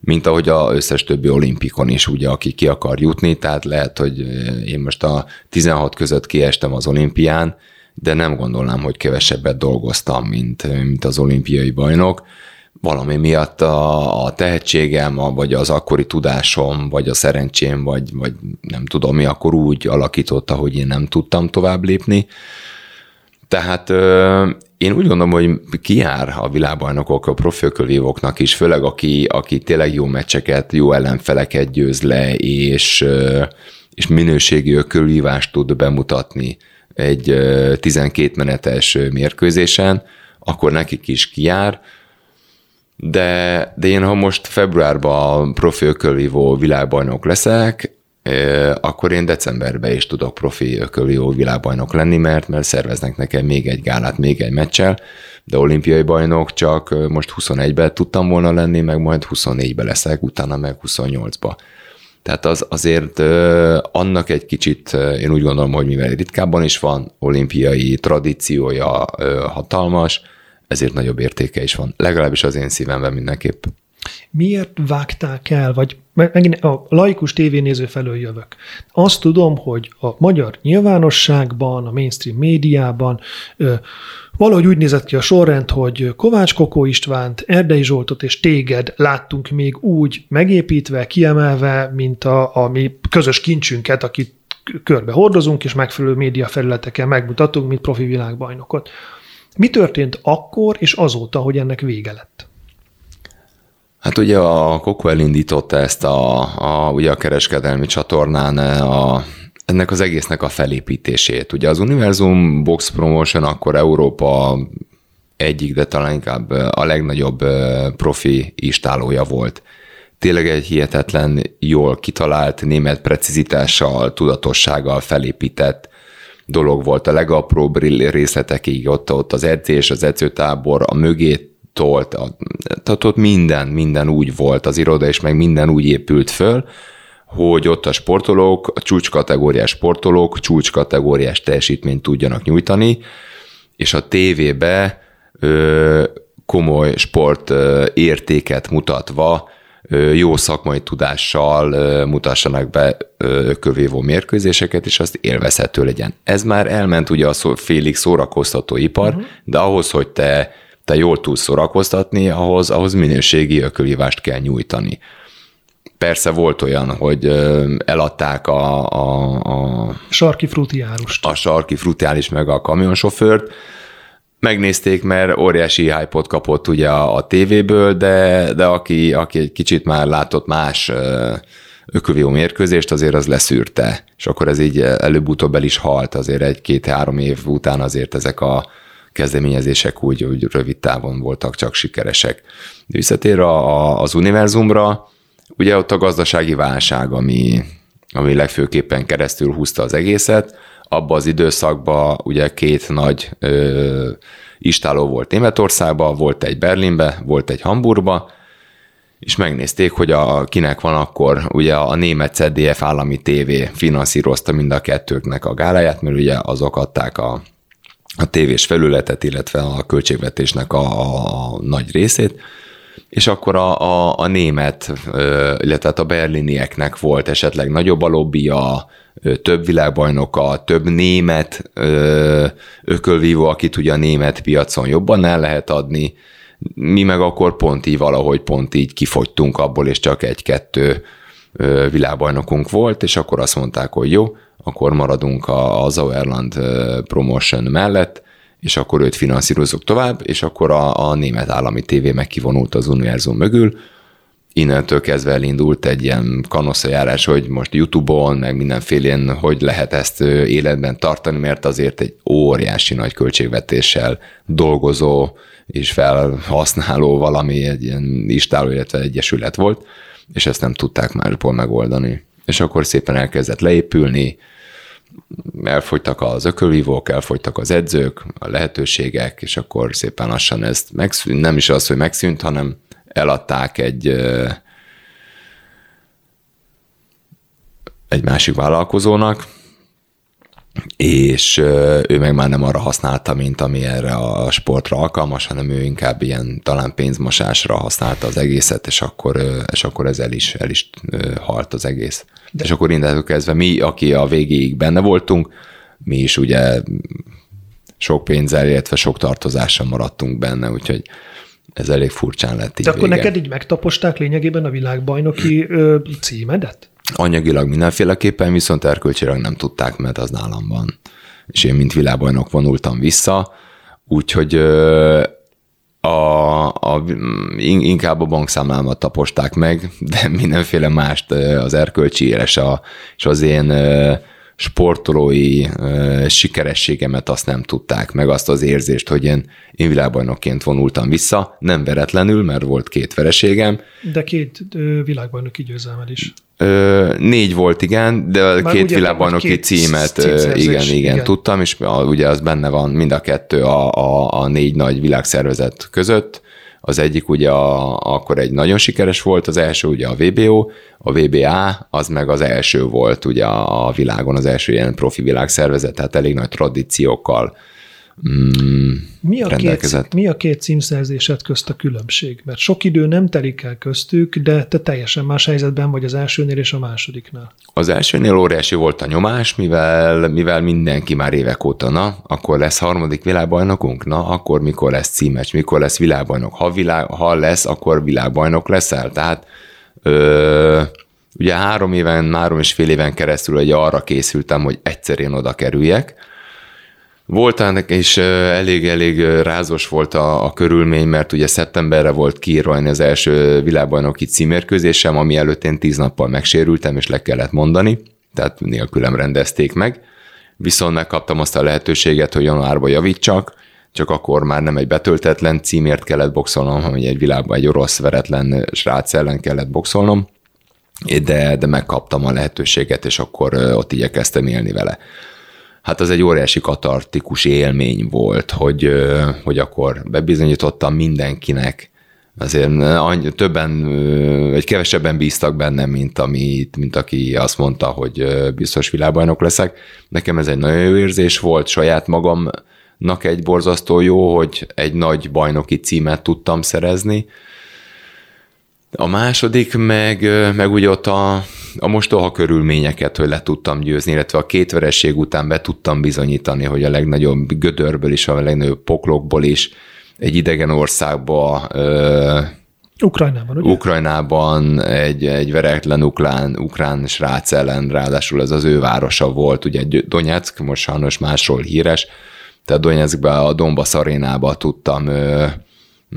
mint ahogy a összes többi olimpikon is, ugye, aki ki akar jutni, tehát lehet, hogy én most a 16 között kiestem az olimpián, de nem gondolnám, hogy kevesebbet dolgoztam, mint, mint az olimpiai bajnok. Valami miatt a, a tehetségem, a, vagy az akkori tudásom, vagy a szerencsém, vagy, vagy nem tudom mi, akkor úgy alakította, hogy én nem tudtam tovább lépni. Tehát én úgy gondolom, hogy kijár a világbajnokok, a profilkölvívóknak is, főleg aki, aki tényleg jó meccseket, jó ellenfeleket győz le, és, és minőségi ökölvívást tud bemutatni egy 12 menetes mérkőzésen, akkor nekik is kijár, de, de én ha most februárban profi ökölvívó világbajnok leszek, akkor én decemberben is tudok profi ökölvívó világbajnok lenni, mert, mert szerveznek nekem még egy gálát, még egy meccsel, de olimpiai bajnok csak most 21-ben tudtam volna lenni, meg majd 24-ben leszek, utána meg 28-ba. Tehát az azért annak egy kicsit, én úgy gondolom, hogy mivel ritkábban is van, olimpiai tradíciója hatalmas, ezért nagyobb értéke is van. Legalábbis az én szívemben mindenképp. Miért vágták el, vagy megint a laikus tévénéző felől jövök. Azt tudom, hogy a magyar nyilvánosságban, a mainstream médiában valahogy úgy nézett ki a sorrend, hogy Kovács Kokó Istvánt, Erdei Zsoltot és téged láttunk még úgy megépítve, kiemelve, mint a, a mi közös kincsünket, akit körbe hordozunk, és megfelelő média felületeken megmutatunk, mint profi világbajnokot. Mi történt akkor és azóta, hogy ennek vége lett? Hát ugye a Coco elindította ezt a, a, ugye a kereskedelmi csatornán a, ennek az egésznek a felépítését. Ugye az Universum Box Promotion akkor Európa egyik, de talán inkább a legnagyobb profi istálója volt. Tényleg egy hihetetlen, jól kitalált, német precizitással, tudatossággal felépített dolog volt a legapróbb részletekig, ott, ott az edzés, az edzőtábor, a mögé tolt, tehát ott minden, minden úgy volt, az iroda és meg minden úgy épült föl, hogy ott a sportolók, a csúcskategóriás sportolók csúcskategóriás teljesítményt tudjanak nyújtani, és a tévébe ö, komoly sport ö, értéket mutatva jó szakmai tudással mutassanak be kövévó mérkőzéseket, és azt élvezhető legyen. Ez már elment ugye a szó, félig szórakoztató ipar, uh-huh. de ahhoz, hogy te, te jól tudsz szórakoztatni, ahhoz, ahhoz minőségi ökövívást kell nyújtani. Persze volt olyan, hogy eladták a, a, a sarki frutiárust. A sarki frutiális meg a kamionsofőrt, megnézték, mert óriási hype kapott ugye a, a tévéből, de, de aki, aki egy kicsit már látott más ökövió mérkőzést, azért az leszűrte, és akkor ez így előbb-utóbb el is halt, azért egy-két-három év után azért ezek a kezdeményezések úgy, úgy rövid távon voltak csak sikeresek. Visszatér a, a, az univerzumra, ugye ott a gazdasági válság, ami, ami legfőképpen keresztül húzta az egészet, abba az időszakban ugye két nagy ö, istáló volt Németországban, volt egy Berlinbe, volt egy Hamburgba, és megnézték, hogy a, kinek van akkor, ugye a német CDF állami TV finanszírozta mind a kettőknek a gáláját, mert ugye azok adták a, a tévés felületet, illetve a költségvetésnek a, a nagy részét, és akkor a, a, a német, illetve hát a berlinieknek volt esetleg nagyobb a lobbia, több világbajnoka, több német ökölvívó, akit ugye a német piacon jobban el lehet adni, mi meg akkor pont így valahogy pont így kifogytunk abból, és csak egy-kettő világbajnokunk volt, és akkor azt mondták, hogy jó, akkor maradunk a, Zauerland Promotion mellett, és akkor őt finanszírozunk tovább, és akkor a, a német állami tévé meg kivonult az univerzum mögül, innentől kezdve elindult egy ilyen kanosszajárás, hogy most YouTube-on, meg mindenfélén, hogy lehet ezt életben tartani, mert azért egy óriási nagy költségvetéssel dolgozó és felhasználó valami egy ilyen istáló, illetve egyesület volt, és ezt nem tudták másból megoldani. És akkor szépen elkezdett leépülni, elfogytak az ökölvívók, elfogytak az edzők, a lehetőségek, és akkor szépen lassan ezt megszűnt, nem is az, hogy megszűnt, hanem eladták egy egy másik vállalkozónak, és ő meg már nem arra használta, mint ami erre a sportra alkalmas, hanem ő inkább ilyen talán pénzmosásra használta az egészet, és akkor, és akkor ez el is, el is halt az egész. De. És akkor innentől kezdve mi, aki a végéig benne voltunk, mi is ugye sok pénzzel, illetve sok tartozással maradtunk benne, úgyhogy ez elég furcsán lett így De akkor vége. neked így megtaposták lényegében a világbajnoki ö, címedet? Anyagilag mindenféleképpen, viszont erkölcsileg nem tudták, mert az nálam van. és én mint világbajnok vonultam vissza, úgyhogy a, a, inkább a bankszámlámat taposták meg, de mindenféle mást az erkölcsi éles a, és az én sportolói uh, sikerességemet azt nem tudták, meg azt az érzést, hogy én, én világbajnokként vonultam vissza, nem veretlenül, mert volt két vereségem. De két ö, világbajnoki győzelmed is. Ö, négy volt, igen, de Már két világbajnoki két címet, igen, igen, igen, tudtam, és ugye az benne van mind a kettő a, a, a négy nagy világszervezet között, az egyik ugye a, akkor egy nagyon sikeres volt, az első ugye a VBO, a VBA, az meg az első volt ugye a világon, az első ilyen profi világszervezet, tehát elég nagy tradíciókkal mm, mi, a két, mi a két címszerzésed közt a különbség? Mert sok idő nem telik el köztük, de te teljesen más helyzetben vagy az elsőnél és a másodiknál. Az elsőnél óriási volt a nyomás, mivel, mivel mindenki már évek óta, na, akkor lesz harmadik világbajnokunk, na, akkor mikor lesz címes, mikor lesz világbajnok. Ha, világ, ha lesz, akkor világbajnok leszel. Tehát ö, ugye három éven, három és fél éven keresztül ugye arra készültem, hogy egyszer én oda kerüljek, volt ennek is elég-elég rázos volt a, a körülmény, mert ugye szeptemberre volt kiírva az első világbajnoki címérkőzésem, ami előtt én tíz nappal megsérültem, és le kellett mondani, tehát nélkülem rendezték meg. Viszont megkaptam azt a lehetőséget, hogy januárban javítsak, csak akkor már nem egy betöltetlen címért kellett boxolnom, hanem egy világban egy orosz veretlen srác ellen kellett boxolnom, de, de megkaptam a lehetőséget, és akkor ott igyekeztem élni vele hát az egy óriási katartikus élmény volt, hogy, hogy akkor bebizonyítottam mindenkinek, azért annyi, többen, vagy kevesebben bíztak bennem, mint, amit, mint aki azt mondta, hogy biztos világbajnok leszek. Nekem ez egy nagyon jó érzés volt, saját magamnak egy borzasztó jó, hogy egy nagy bajnoki címet tudtam szerezni, a második meg, meg ugye ott a, a mostoha körülményeket, hogy le tudtam győzni, illetve a két vereség után be tudtam bizonyítani, hogy a legnagyobb gödörből is, a legnagyobb poklokból is egy idegen országba Ukrajnában, ugye? Ukrajnában egy, egy veretlen ukrán, ukrán srác ellen, ráadásul ez az ő városa volt, ugye Donetsk, most sajnos másról híres, tehát Donetskbe a Donbass arénába tudtam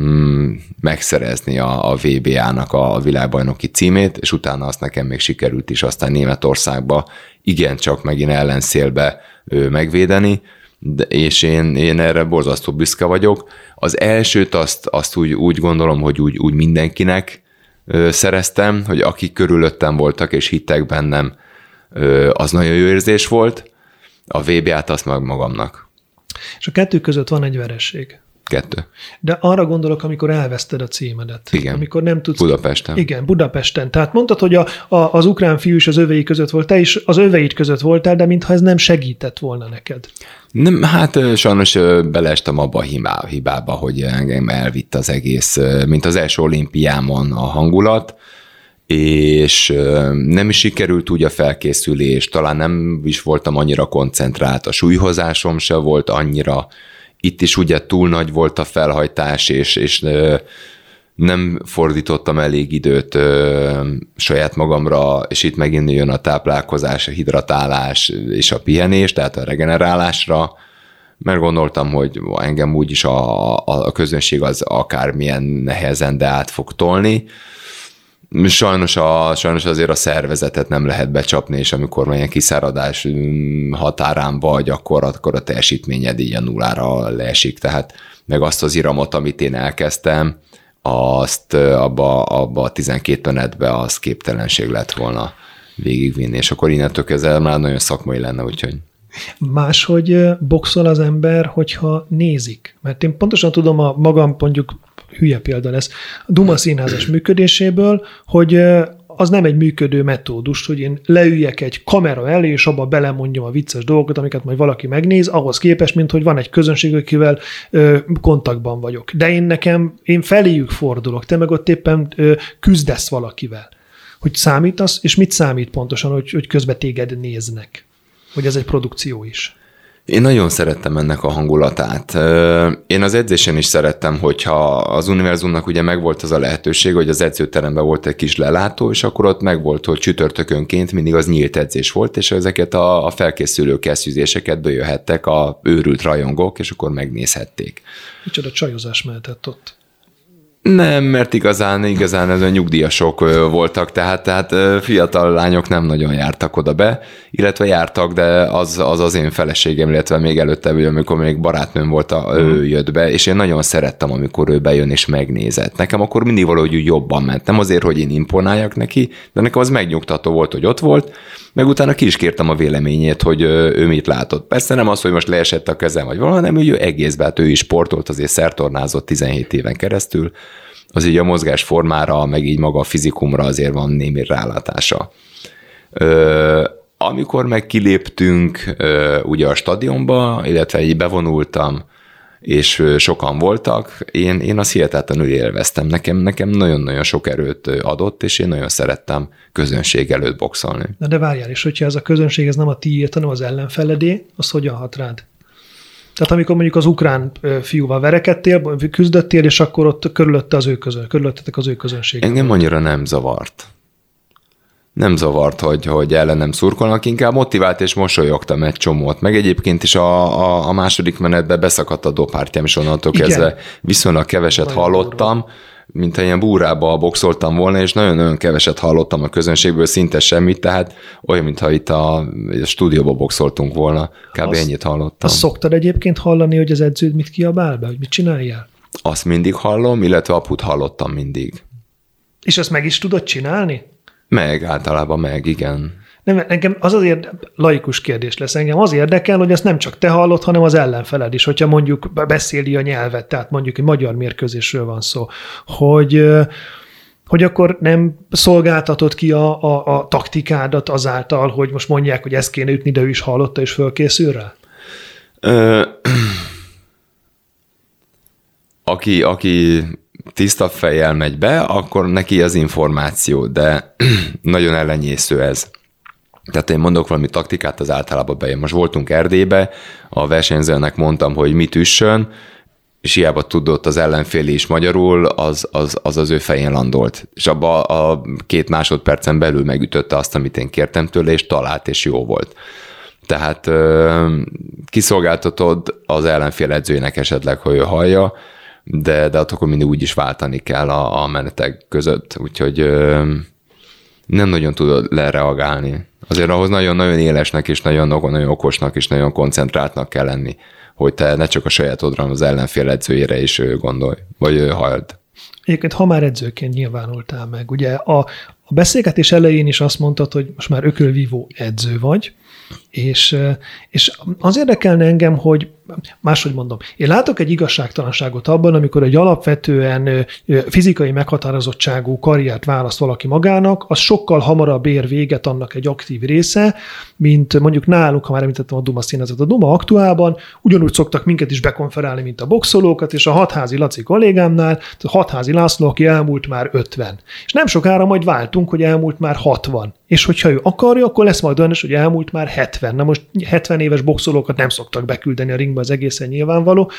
mm, megszerezni a, a VBA-nak a világbajnoki címét, és utána azt nekem még sikerült is aztán Németországba igencsak megint ellenszélbe ő, megvédeni, de, és én, én erre borzasztó büszke vagyok. Az elsőt azt, azt úgy, úgy gondolom, hogy úgy, úgy mindenkinek ö, szereztem, hogy akik körülöttem voltak és hittek bennem, ö, az nagyon jó érzés volt. A VB-t azt meg magamnak. És a kettő között van egy vereség. Kettő. De arra gondolok, amikor elveszted a címedet. Igen. Amikor nem tudsz... Budapesten. Igen, Budapesten. Tehát mondtad, hogy a, a, az ukrán fiú is az övei között volt, te is az öveid között voltál, de mintha ez nem segített volna neked. Nem, hát sajnos beleestem abba a hibá, hibába, hogy engem elvitt az egész, mint az első olimpiámon a hangulat, és nem is sikerült úgy a felkészülés, talán nem is voltam annyira koncentrált, a súlyhozásom se volt annyira itt is ugye túl nagy volt a felhajtás, és, és nem fordítottam elég időt ö, saját magamra, és itt megint jön a táplálkozás, a hidratálás és a pihenés, tehát a regenerálásra, mert gondoltam, hogy engem úgyis a, a, a közönség az akármilyen nehezen, de át fog tolni, Sajnos, a, sajnos azért a szervezetet nem lehet becsapni, és amikor ilyen kiszáradás mm, határán vagy, akkor, akkor a teljesítményed így a nullára leesik. Tehát meg azt az iramot, amit én elkezdtem, azt abba, abba a 12 menetbe az képtelenség lett volna végigvinni, és akkor innentől kezdve már nagyon szakmai lenne, úgyhogy... Máshogy boxol az ember, hogyha nézik. Mert én pontosan tudom a magam mondjuk hülye példa lesz, a Duma színházas működéséből, hogy az nem egy működő metódus, hogy én leüljek egy kamera elé, és abba belemondjam a vicces dolgokat, amiket majd valaki megnéz, ahhoz képest, mint hogy van egy közönség, akivel ö, kontaktban vagyok. De én nekem, én feléjük fordulok, te meg ott éppen ö, küzdesz valakivel. Hogy számítasz, és mit számít pontosan, hogy, hogy közben téged néznek? Hogy ez egy produkció is? Én nagyon szerettem ennek a hangulatát. Én az edzésen is szerettem, hogyha az univerzumnak ugye megvolt az a lehetőség, hogy az edzőteremben volt egy kis lelátó, és akkor ott megvolt, hogy csütörtökönként mindig az nyílt edzés volt, és ezeket a, a felkészülő kesztyűzéseket bejöhettek a őrült rajongók, és akkor megnézhették. Micsoda csajozás mehetett ott. Nem, mert igazán, igazán ez a nyugdíjasok voltak, tehát, tehát fiatal lányok nem nagyon jártak oda be, illetve jártak, de az az, az én feleségem, illetve még előtte, amikor még barátnőm volt, a, ő mhm. jött be, és én nagyon szerettem, amikor ő bejön és megnézett. Nekem akkor mindig valahogy jobban ment. Nem azért, hogy én imponáljak neki, de nekem az megnyugtató volt, hogy ott volt, meg utána ki is kértem a véleményét, hogy ő mit látott. Persze nem az, hogy most leesett a kezem, vagy valami, hanem hogy ő egészben, hát ő is sportolt, azért szertornázott 17 éven keresztül, az így a mozgás formára, meg így maga a fizikumra azért van némi rálátása. Ö, amikor meg kiléptünk ö, ugye a stadionba, illetve így bevonultam, és sokan voltak, én, én azt hihetetlenül élveztem. Nekem, nekem nagyon-nagyon sok erőt adott, és én nagyon szerettem közönség előtt boxolni. Na de várjál, és hogyha ez a közönség ez nem a tiéd, hanem az ellenfeledé, az hogyan hat rád? Tehát amikor mondjuk az ukrán fiúval verekedtél, küzdöttél, és akkor ott körülötte az ő közön, körülöttetek az ő közönség. Engem annyira nem zavart. Nem zavart, hogy, hogy ellenem szurkolnak, inkább motivált és mosolyogtam egy csomót. Meg egyébként is a, a, a második menetbe beszakadt a dopártyám, és onnantól Igen. kezdve viszonylag keveset Nagyon hallottam. Durva mintha ilyen búrába boxoltam volna, és nagyon-nagyon keveset hallottam a közönségből, szinte semmit, tehát olyan, mintha itt a, a stúdióba boxoltunk volna, kb. Azt, ennyit hallottam. Azt szoktad egyébként hallani, hogy az edződ mit kiabál be, hogy mit csináljál? Azt mindig hallom, illetve aput hallottam mindig. És azt meg is tudod csinálni? Meg, általában meg, igen. Nem, engem az azért laikus kérdés lesz. Engem az érdekel, hogy ezt nem csak te hallod, hanem az ellenfeled is, hogyha mondjuk beszéli a nyelvet, tehát mondjuk egy magyar mérkőzésről van szó, hogy hogy akkor nem szolgáltatod ki a, a, a taktikádat azáltal, hogy most mondják, hogy ezt kéne ütni, de ő is hallotta és fölkészül rá? Aki, aki tiszta fejjel megy be, akkor neki az információ, de nagyon ellenyésző ez. Tehát én mondok valami taktikát, az általában bejön. Most voltunk Erdélybe, a versenyzőnek mondtam, hogy mit üssön, és hiába tudott az ellenfél is magyarul, az az, az, az ő fején landolt. És abba a két másodpercen belül megütötte azt, amit én kértem tőle, és talált, és jó volt. Tehát kiszolgáltatod az ellenfél edzőjének esetleg, hogy ő hallja, de, de akkor mindig úgy is váltani kell a, a menetek között, úgyhogy nem nagyon tudod lereagálni. Azért ahhoz nagyon-nagyon élesnek és nagyon-nagyon okosnak és nagyon koncentráltnak kell lenni, hogy te ne csak a sajátodra, hanem az ellenfél edzőjére is gondolj, vagy halld. Egyébként, ha már edzőként nyilvánultál meg, ugye a, a beszélgetés elején is azt mondtad, hogy most már ökölvívó edző vagy, és, és az érdekelne engem, hogy máshogy mondom, én látok egy igazságtalanságot abban, amikor egy alapvetően fizikai meghatározottságú karriert választ valaki magának, az sokkal hamarabb ér véget annak egy aktív része, mint mondjuk nálunk, ha már említettem a Duma színezet. A Duma aktuálban ugyanúgy szoktak minket is bekonferálni, mint a boxolókat, és a hatházi Laci kollégámnál, a hatházi László, aki elmúlt már 50. És nem sokára majd váltunk, hogy elmúlt már 60. És hogyha ő akarja, akkor lesz majd olyan is, hogy elmúlt már 70. Na most 70 éves boxolókat nem szoktak beküldeni a ringbe, az egészen nyilvánvaló.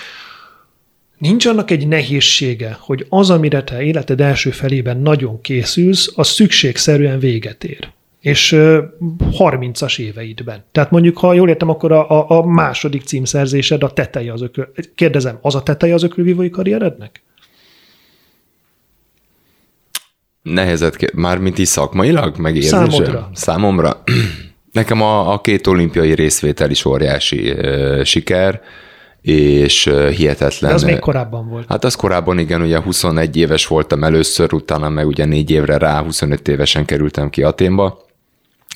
Nincs annak egy nehézsége, hogy az, amire te életed első felében nagyon készülsz, az szükségszerűen véget ér. És 30-as éveidben. Tehát mondjuk, ha jól értem, akkor a, a, második címszerzésed a teteje az ökül. Kérdezem, az a teteje az ökölvívói karrierednek? Nehezet, mármint is szakmailag, meg Számodra. Számomra. Nekem a, a két olimpiai részvétel is óriási uh, siker, és hihetetlen. De az még korábban volt. Hát az korábban igen, ugye 21 éves voltam először, utána meg ugye négy évre rá, 25 évesen kerültem ki Aténba.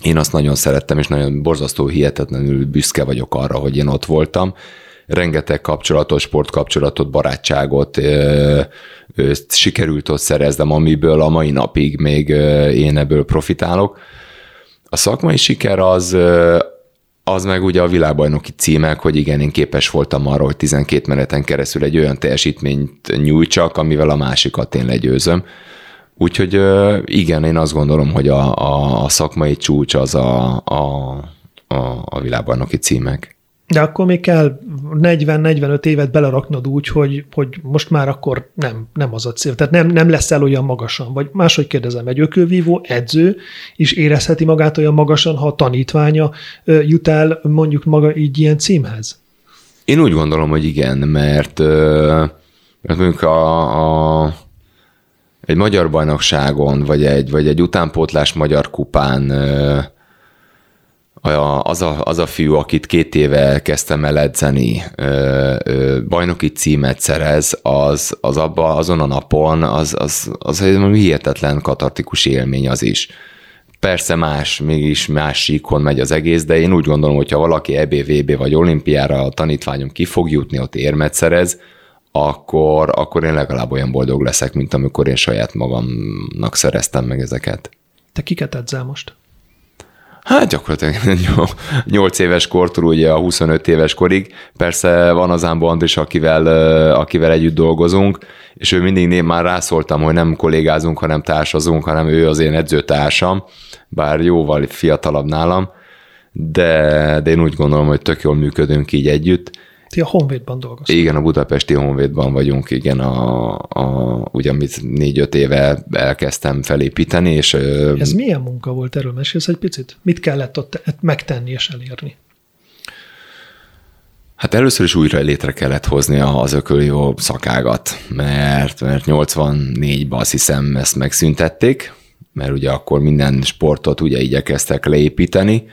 Én azt nagyon szerettem, és nagyon borzasztó, hihetetlenül büszke vagyok arra, hogy én ott voltam. Rengeteg kapcsolatot, sportkapcsolatot, barátságot ö, ö, sikerült ott szereznem, amiből a mai napig még ö, én ebből profitálok a szakmai siker az, az meg ugye a világbajnoki címek, hogy igen, én képes voltam arra, hogy 12 meneten keresztül egy olyan teljesítményt nyújtsak, amivel a másikat én legyőzöm. Úgyhogy igen, én azt gondolom, hogy a, a, a szakmai csúcs az a, a, a, a világbajnoki címek. De akkor még kell 40-45 évet beleraknod úgy, hogy, hogy most már akkor nem, nem az a cél. Tehát nem, nem leszel olyan magasan. Vagy máshogy kérdezem, egy ökölvívó edző is érezheti magát olyan magasan, ha a tanítványa jut el mondjuk maga így ilyen címhez? Én úgy gondolom, hogy igen, mert, mert mondjuk a, a egy magyar bajnokságon, vagy egy, vagy egy utánpótlás magyar kupán az a, az a fiú, akit két éve kezdtem el edzeni, bajnoki címet szerez, az, az abba, azon a napon, az, az, az egy hihetetlen katartikus élmény az is. Persze más, mégis más síkon megy az egész, de én úgy gondolom, hogy ha valaki EBVB vagy olimpiára a tanítványom ki fog jutni, ott érmet szerez, akkor, akkor én legalább olyan boldog leszek, mint amikor én saját magamnak szereztem meg ezeket. Te kiket edzel most? Hát gyakorlatilag 8 éves kortól ugye a 25 éves korig. Persze van az Ámbo Andris, akivel, akivel együtt dolgozunk, és ő mindig én már rászóltam, hogy nem kollégázunk, hanem társazunk, hanem ő az én edzőtársam, bár jóval fiatalabb nálam, de, de én úgy gondolom, hogy tök jól működünk így együtt ti a Honvédban dolgoztok. Igen, a budapesti Honvédban vagyunk, igen, a, a, ugye amit négy-öt éve elkezdtem felépíteni, és... Ez milyen munka volt, erről mesélsz egy picit? Mit kellett ott megtenni és elérni? Hát először is újra létre kellett hozni az ököljó szakágat, mert, mert 84-ben azt hiszem ezt megszüntették, mert ugye akkor minden sportot ugye igyekeztek leépíteni,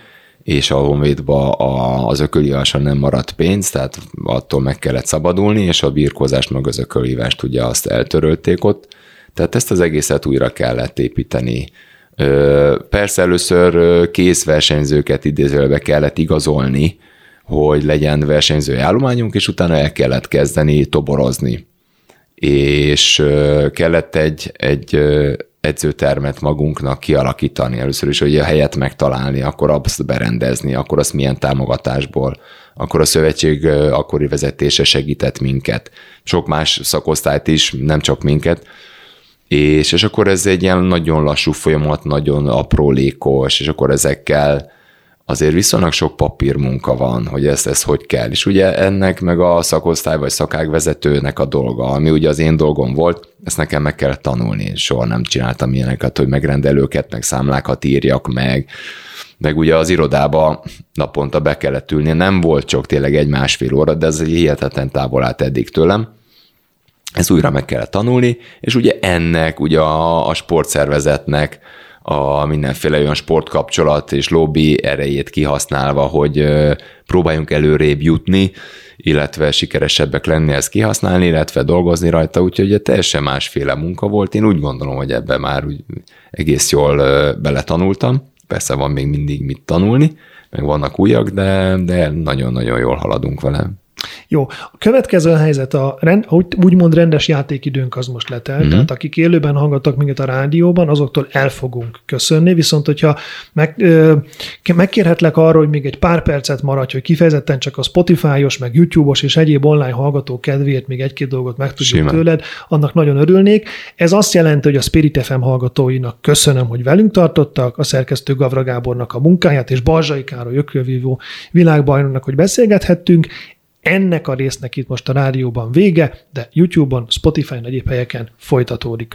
és a Honvédba az ökölíváson nem maradt pénz, tehát attól meg kellett szabadulni, és a birkózást meg az ökölívást ugye azt eltörölték ott, tehát ezt az egészet újra kellett építeni. Persze először kész versenyzőket idézőbe kellett igazolni, hogy legyen versenyzői állományunk, és utána el kellett kezdeni toborozni. És kellett egy, egy edzőtermet magunknak kialakítani. Először is, hogy a helyet megtalálni, akkor azt berendezni, akkor azt milyen támogatásból, akkor a szövetség akkori vezetése segített minket. Sok más szakosztályt is, nem csak minket. És, és akkor ez egy ilyen nagyon lassú folyamat, nagyon aprólékos, és akkor ezekkel azért viszonylag sok papírmunka van, hogy ezt, ezt hogy kell. És ugye ennek meg a szakosztály vagy szakágvezetőnek a dolga, ami ugye az én dolgom volt, ezt nekem meg kellett tanulni. Soha nem csináltam ilyeneket, hogy megrendelőket, meg számlákat írjak meg, meg ugye az irodába naponta be kellett ülni. Nem volt csak tényleg egy másfél óra, de ez hihetetlen távol állt eddig tőlem. Ez újra meg kellett tanulni, és ugye ennek, ugye a, a sportszervezetnek, a mindenféle olyan sportkapcsolat és lobby erejét kihasználva, hogy próbáljunk előrébb jutni, illetve sikeresebbek lenni, ezt kihasználni, illetve dolgozni rajta, úgyhogy teljesen másféle munka volt. Én úgy gondolom, hogy ebbe már úgy egész jól beletanultam. Persze van még mindig mit tanulni, meg vannak újak, de, de nagyon-nagyon jól haladunk vele. Jó, a következő helyzet, a rend, úgymond rendes játékidőnk az most letelt, mm-hmm. tehát akik élőben hallgattak minket a rádióban, azoktól el fogunk köszönni, viszont hogyha meg, ö, megkérhetlek arra, hogy még egy pár percet maradj, hogy kifejezetten csak a Spotify-os, meg YouTube-os és egyéb online hallgató kedvéért még egy-két dolgot megtudjuk Simán. tőled, annak nagyon örülnék. Ez azt jelenti, hogy a Spirit FM hallgatóinak köszönöm, hogy velünk tartottak, a szerkesztő Gavra Gábornak a munkáját, és Balzsai Károly Ökölvívó világbajnoknak, hogy beszélgethettünk. Ennek a résznek itt most a rádióban vége, de YouTube-on, Spotify-n, egyéb helyeken folytatódik.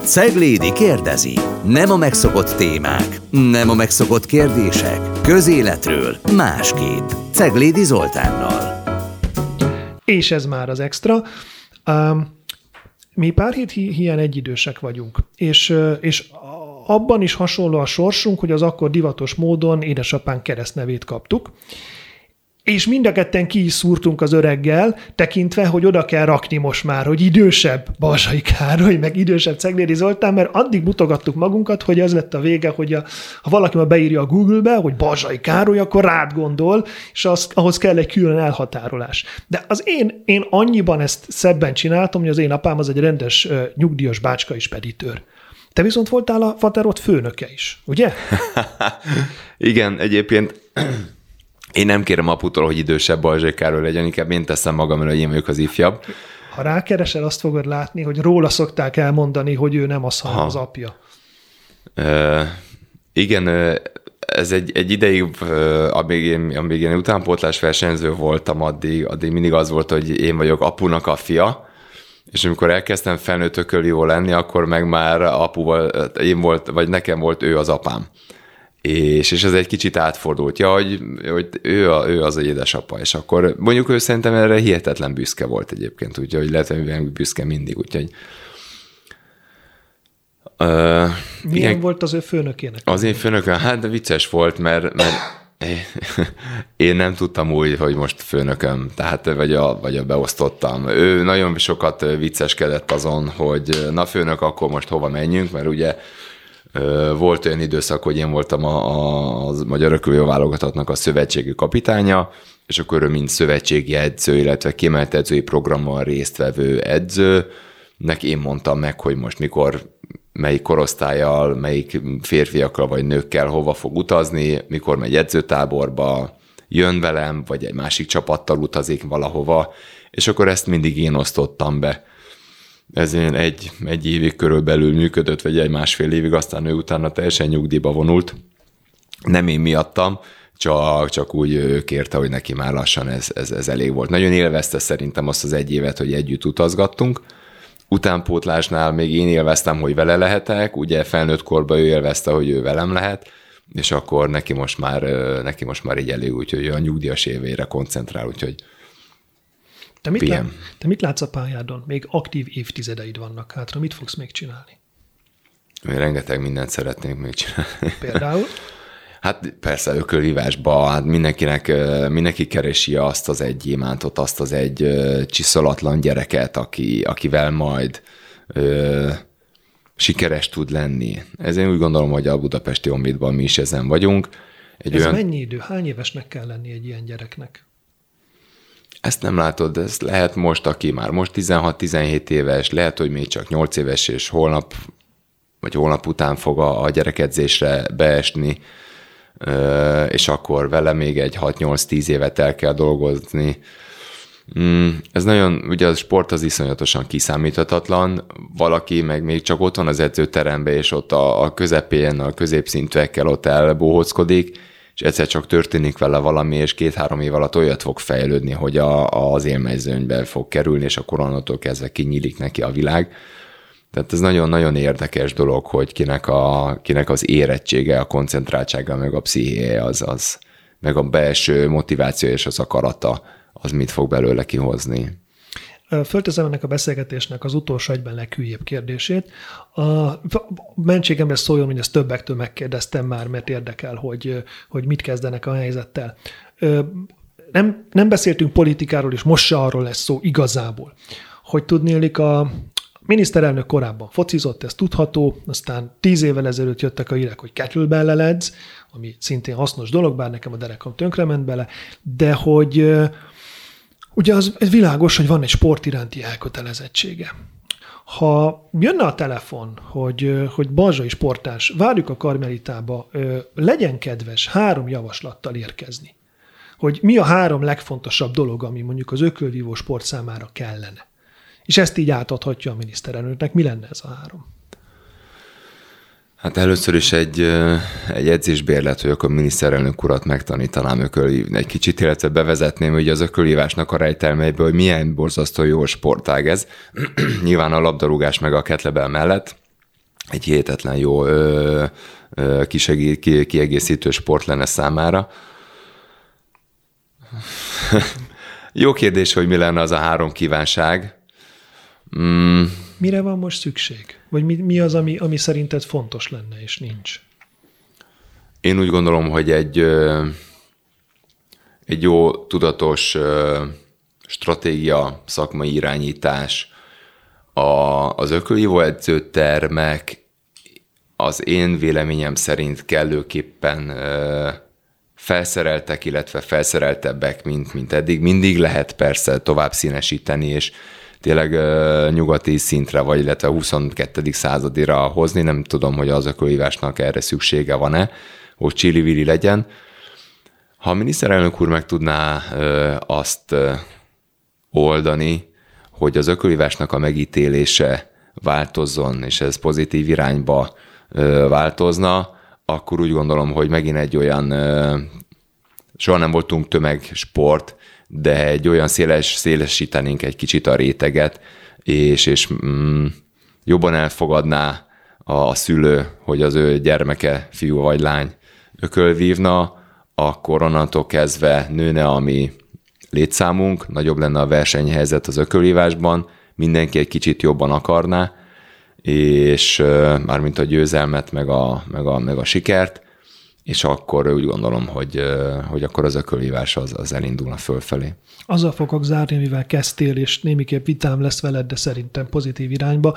Ceglédi kérdezi. Nem a megszokott témák, nem a megszokott kérdések. Közéletről másképp. Ceglédi Zoltánnal. És ez már az extra. Um, mi pár hét hi- hiány egyidősek vagyunk, és, és abban is hasonló a sorsunk, hogy az akkor divatos módon édesapán keresztnevét kaptuk, és mind a ketten ki is szúrtunk az öreggel, tekintve, hogy oda kell rakni most már, hogy idősebb Balzsai Károly, meg idősebb Ceglédi Zoltán, mert addig mutogattuk magunkat, hogy az lett a vége, hogy a, ha valaki ma beírja a Google-be, hogy Balzsai Károly, akkor rád gondol, és az, ahhoz kell egy külön elhatárolás. De az én, én annyiban ezt szebben csináltam, hogy az én apám az egy rendes nyugdíjas bácska és peditőr. Te viszont voltál a Faterot főnöke is, ugye? Igen, egyébként én nem kérem aputól, hogy idősebb Balzsai Károly legyen, inkább én teszem magam elő, hogy én vagyok az ifjabb. Ha rákeresel, azt fogod látni, hogy róla szokták elmondani, hogy ő nem az, hanem az apja. Uh, igen, ez egy, egy ideig, amíg én, amíg én utánpótlás versenyző voltam, addig, addig mindig az volt, hogy én vagyok apunak a fia, és amikor elkezdtem felnőtt jó lenni, akkor meg már apuval, én volt, vagy nekem volt ő az apám. És, és ez egy kicsit átfordult, ja, hogy, hogy ő, a, ő az a édesapa, és akkor mondjuk ő szerintem erre hihetetlen büszke volt egyébként, úgyhogy lehet, hogy büszke mindig, úgyhogy Uh, Milyen igen, volt az ő főnökének? Az én főnököm, hát de vicces volt, mert, mert én nem tudtam úgy, hogy most főnököm, tehát vagy a, vagy a beosztottam. Ő nagyon sokat vicceskedett azon, hogy na főnök, akkor most hova menjünk, mert ugye volt olyan időszak, hogy én voltam a, a, a Magyar Ökölő válogatatnak a szövetségi kapitánya, és akkor ő mint szövetségi edző, illetve kiemelt edzői programmal résztvevő edző, neki én mondtam meg, hogy most mikor melyik korosztályjal, melyik férfiakkal vagy nőkkel hova fog utazni, mikor megy edzőtáborba, jön velem, vagy egy másik csapattal utazik valahova, és akkor ezt mindig én osztottam be. Ez egy, egy évig körülbelül működött, vagy egy másfél évig, aztán ő utána teljesen nyugdíjba vonult. Nem én miattam, csak, csak úgy kérte, hogy neki már lassan ez, ez, ez elég volt. Nagyon élvezte szerintem azt az egy évet, hogy együtt utazgattunk, utánpótlásnál még én élveztem, hogy vele lehetek, ugye felnőtt korban ő élvezte, hogy ő velem lehet, és akkor neki most már, neki most már így elég, úgyhogy a nyugdíjas évére koncentrál, úgyhogy te mit, lát, te mit látsz a pályádon? Még aktív évtizedeid vannak hátra, mit fogsz még csinálni? Én rengeteg mindent szeretnék még csinálni. Például? Hát persze ökölhívásba, hát mindenkinek, mindenki keresi azt az egy gyémántot, azt az egy csiszolatlan gyereket, aki, akivel majd ö, sikeres tud lenni. Ez én úgy gondolom, hogy a budapesti Omidban mi is ezen vagyunk. Egy Ez olyan... mennyi idő? Hány évesnek kell lenni egy ilyen gyereknek? Ezt nem látod, ez lehet most, aki már most 16-17 éves, lehet, hogy még csak 8 éves, és holnap vagy holnap után fog a, a gyerekedzésre beesni és akkor vele még egy 6-8-10 évet el kell dolgozni. Mm, ez nagyon, ugye a sport az iszonyatosan kiszámíthatatlan, valaki meg még csak ott van az edzőteremben, és ott a, a közepén, a középszintűekkel ott elbohóckodik, és egyszer csak történik vele valami, és két-három év alatt olyat fog fejlődni, hogy a, az élmezőnybe fog kerülni, és a koronától kezdve kinyílik neki a világ tehát ez nagyon-nagyon érdekes dolog, hogy kinek, a, kinek az érettsége, a koncentráltsága, meg a pszichéje, az, az, meg a belső motiváció és az akarata, az mit fog belőle kihozni. Föltezem ennek a beszélgetésnek az utolsó egyben leghülyébb kérdését. A mentségemre szóljon, hogy ezt többektől megkérdeztem már, mert érdekel, hogy, hogy mit kezdenek a helyzettel. Nem, nem beszéltünk politikáról, és most se arról lesz szó igazából. Hogy tudnélik a, miniszterelnök korábban focizott, ez tudható, aztán tíz évvel ezelőtt jöttek a hírek, hogy kettlebell ledz, ami szintén hasznos dolog, bár nekem a derekam tönkrement bele, de hogy ugye az ez világos, hogy van egy sport iránti elkötelezettsége. Ha jönne a telefon, hogy, hogy Balzsai sportás, várjuk a Karmelitába, legyen kedves három javaslattal érkezni, hogy mi a három legfontosabb dolog, ami mondjuk az ökölvívó sport számára kellene és ezt így átadhatja a miniszterelnöknek. Mi lenne ez a három? Hát először is egy, egy edzésbérlet, hogy akkor miniszterelnök urat megtanítanám ököl, egy kicsit, illetve bevezetném hogy az ökölívásnak a rejtelmeiből, hogy milyen borzasztó jó sportág ez. Nyilván a labdarúgás meg a ketlebel mellett egy hihetetlen jó ö, ö, kisegí, ki, kiegészítő sport lenne számára. jó kérdés, hogy mi lenne az a három kívánság. Mm. Mire van most szükség? Vagy mi, mi az, ami, ami szerinted fontos lenne, és nincs? Én úgy gondolom, hogy egy, egy jó, tudatos stratégia, szakmai irányítás, a, az ökölívó edzőtermek az én véleményem szerint kellőképpen felszereltek, illetve felszereltebbek, mint, mint eddig. Mindig lehet persze tovább színesíteni, és tényleg nyugati szintre, vagy illetve 22. századira hozni. Nem tudom, hogy az ökölhívásnak erre szüksége van-e, hogy csili legyen. Ha a miniszterelnök úr meg tudná azt oldani, hogy az ökölhívásnak a megítélése változzon, és ez pozitív irányba változna, akkor úgy gondolom, hogy megint egy olyan, soha nem voltunk tömegsport, de egy olyan széles, szélesítenénk egy kicsit a réteget, és, és mm, jobban elfogadná a, a szülő, hogy az ő gyermeke, fiú vagy lány ökölvívna, akkor onnantól kezdve nőne a mi létszámunk, nagyobb lenne a versenyhelyzet az ökölívásban, mindenki egy kicsit jobban akarná, és mármint a győzelmet, meg a, meg a, meg a sikert, és akkor úgy gondolom, hogy, hogy akkor az ökölívás az, az elindulna fölfelé. Azzal fogok zárni, mivel kezdtél, és némiképp vitám lesz veled, de szerintem pozitív irányba.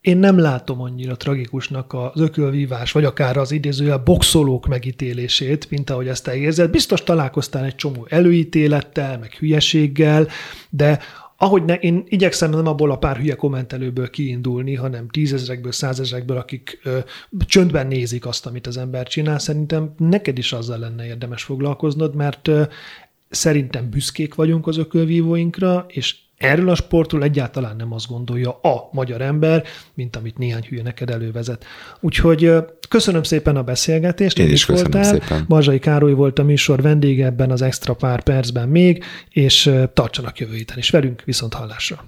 Én nem látom annyira tragikusnak az ökölvívás, vagy akár az idézőjel boxolók megítélését, mint ahogy ezt te érzed. Biztos találkoztál egy csomó előítélettel, meg hülyeséggel, de ahogy ne, én igyekszem nem abból a pár hülye kommentelőből kiindulni, hanem tízezrekből, százezrekből, akik ö, csöndben nézik azt, amit az ember csinál, szerintem neked is azzal lenne érdemes foglalkoznod, mert ö, szerintem büszkék vagyunk az ökölvívóinkra, és Erről a sportról egyáltalán nem azt gondolja a magyar ember, mint amit néhány hülye neked elővezet. Úgyhogy köszönöm szépen a beszélgetést, Én is köszönöm voltál. szépen. Barzsai Károly volt a műsor vendége ebben az extra pár percben még, és tartsanak jövő héten is velünk, viszont hallásra.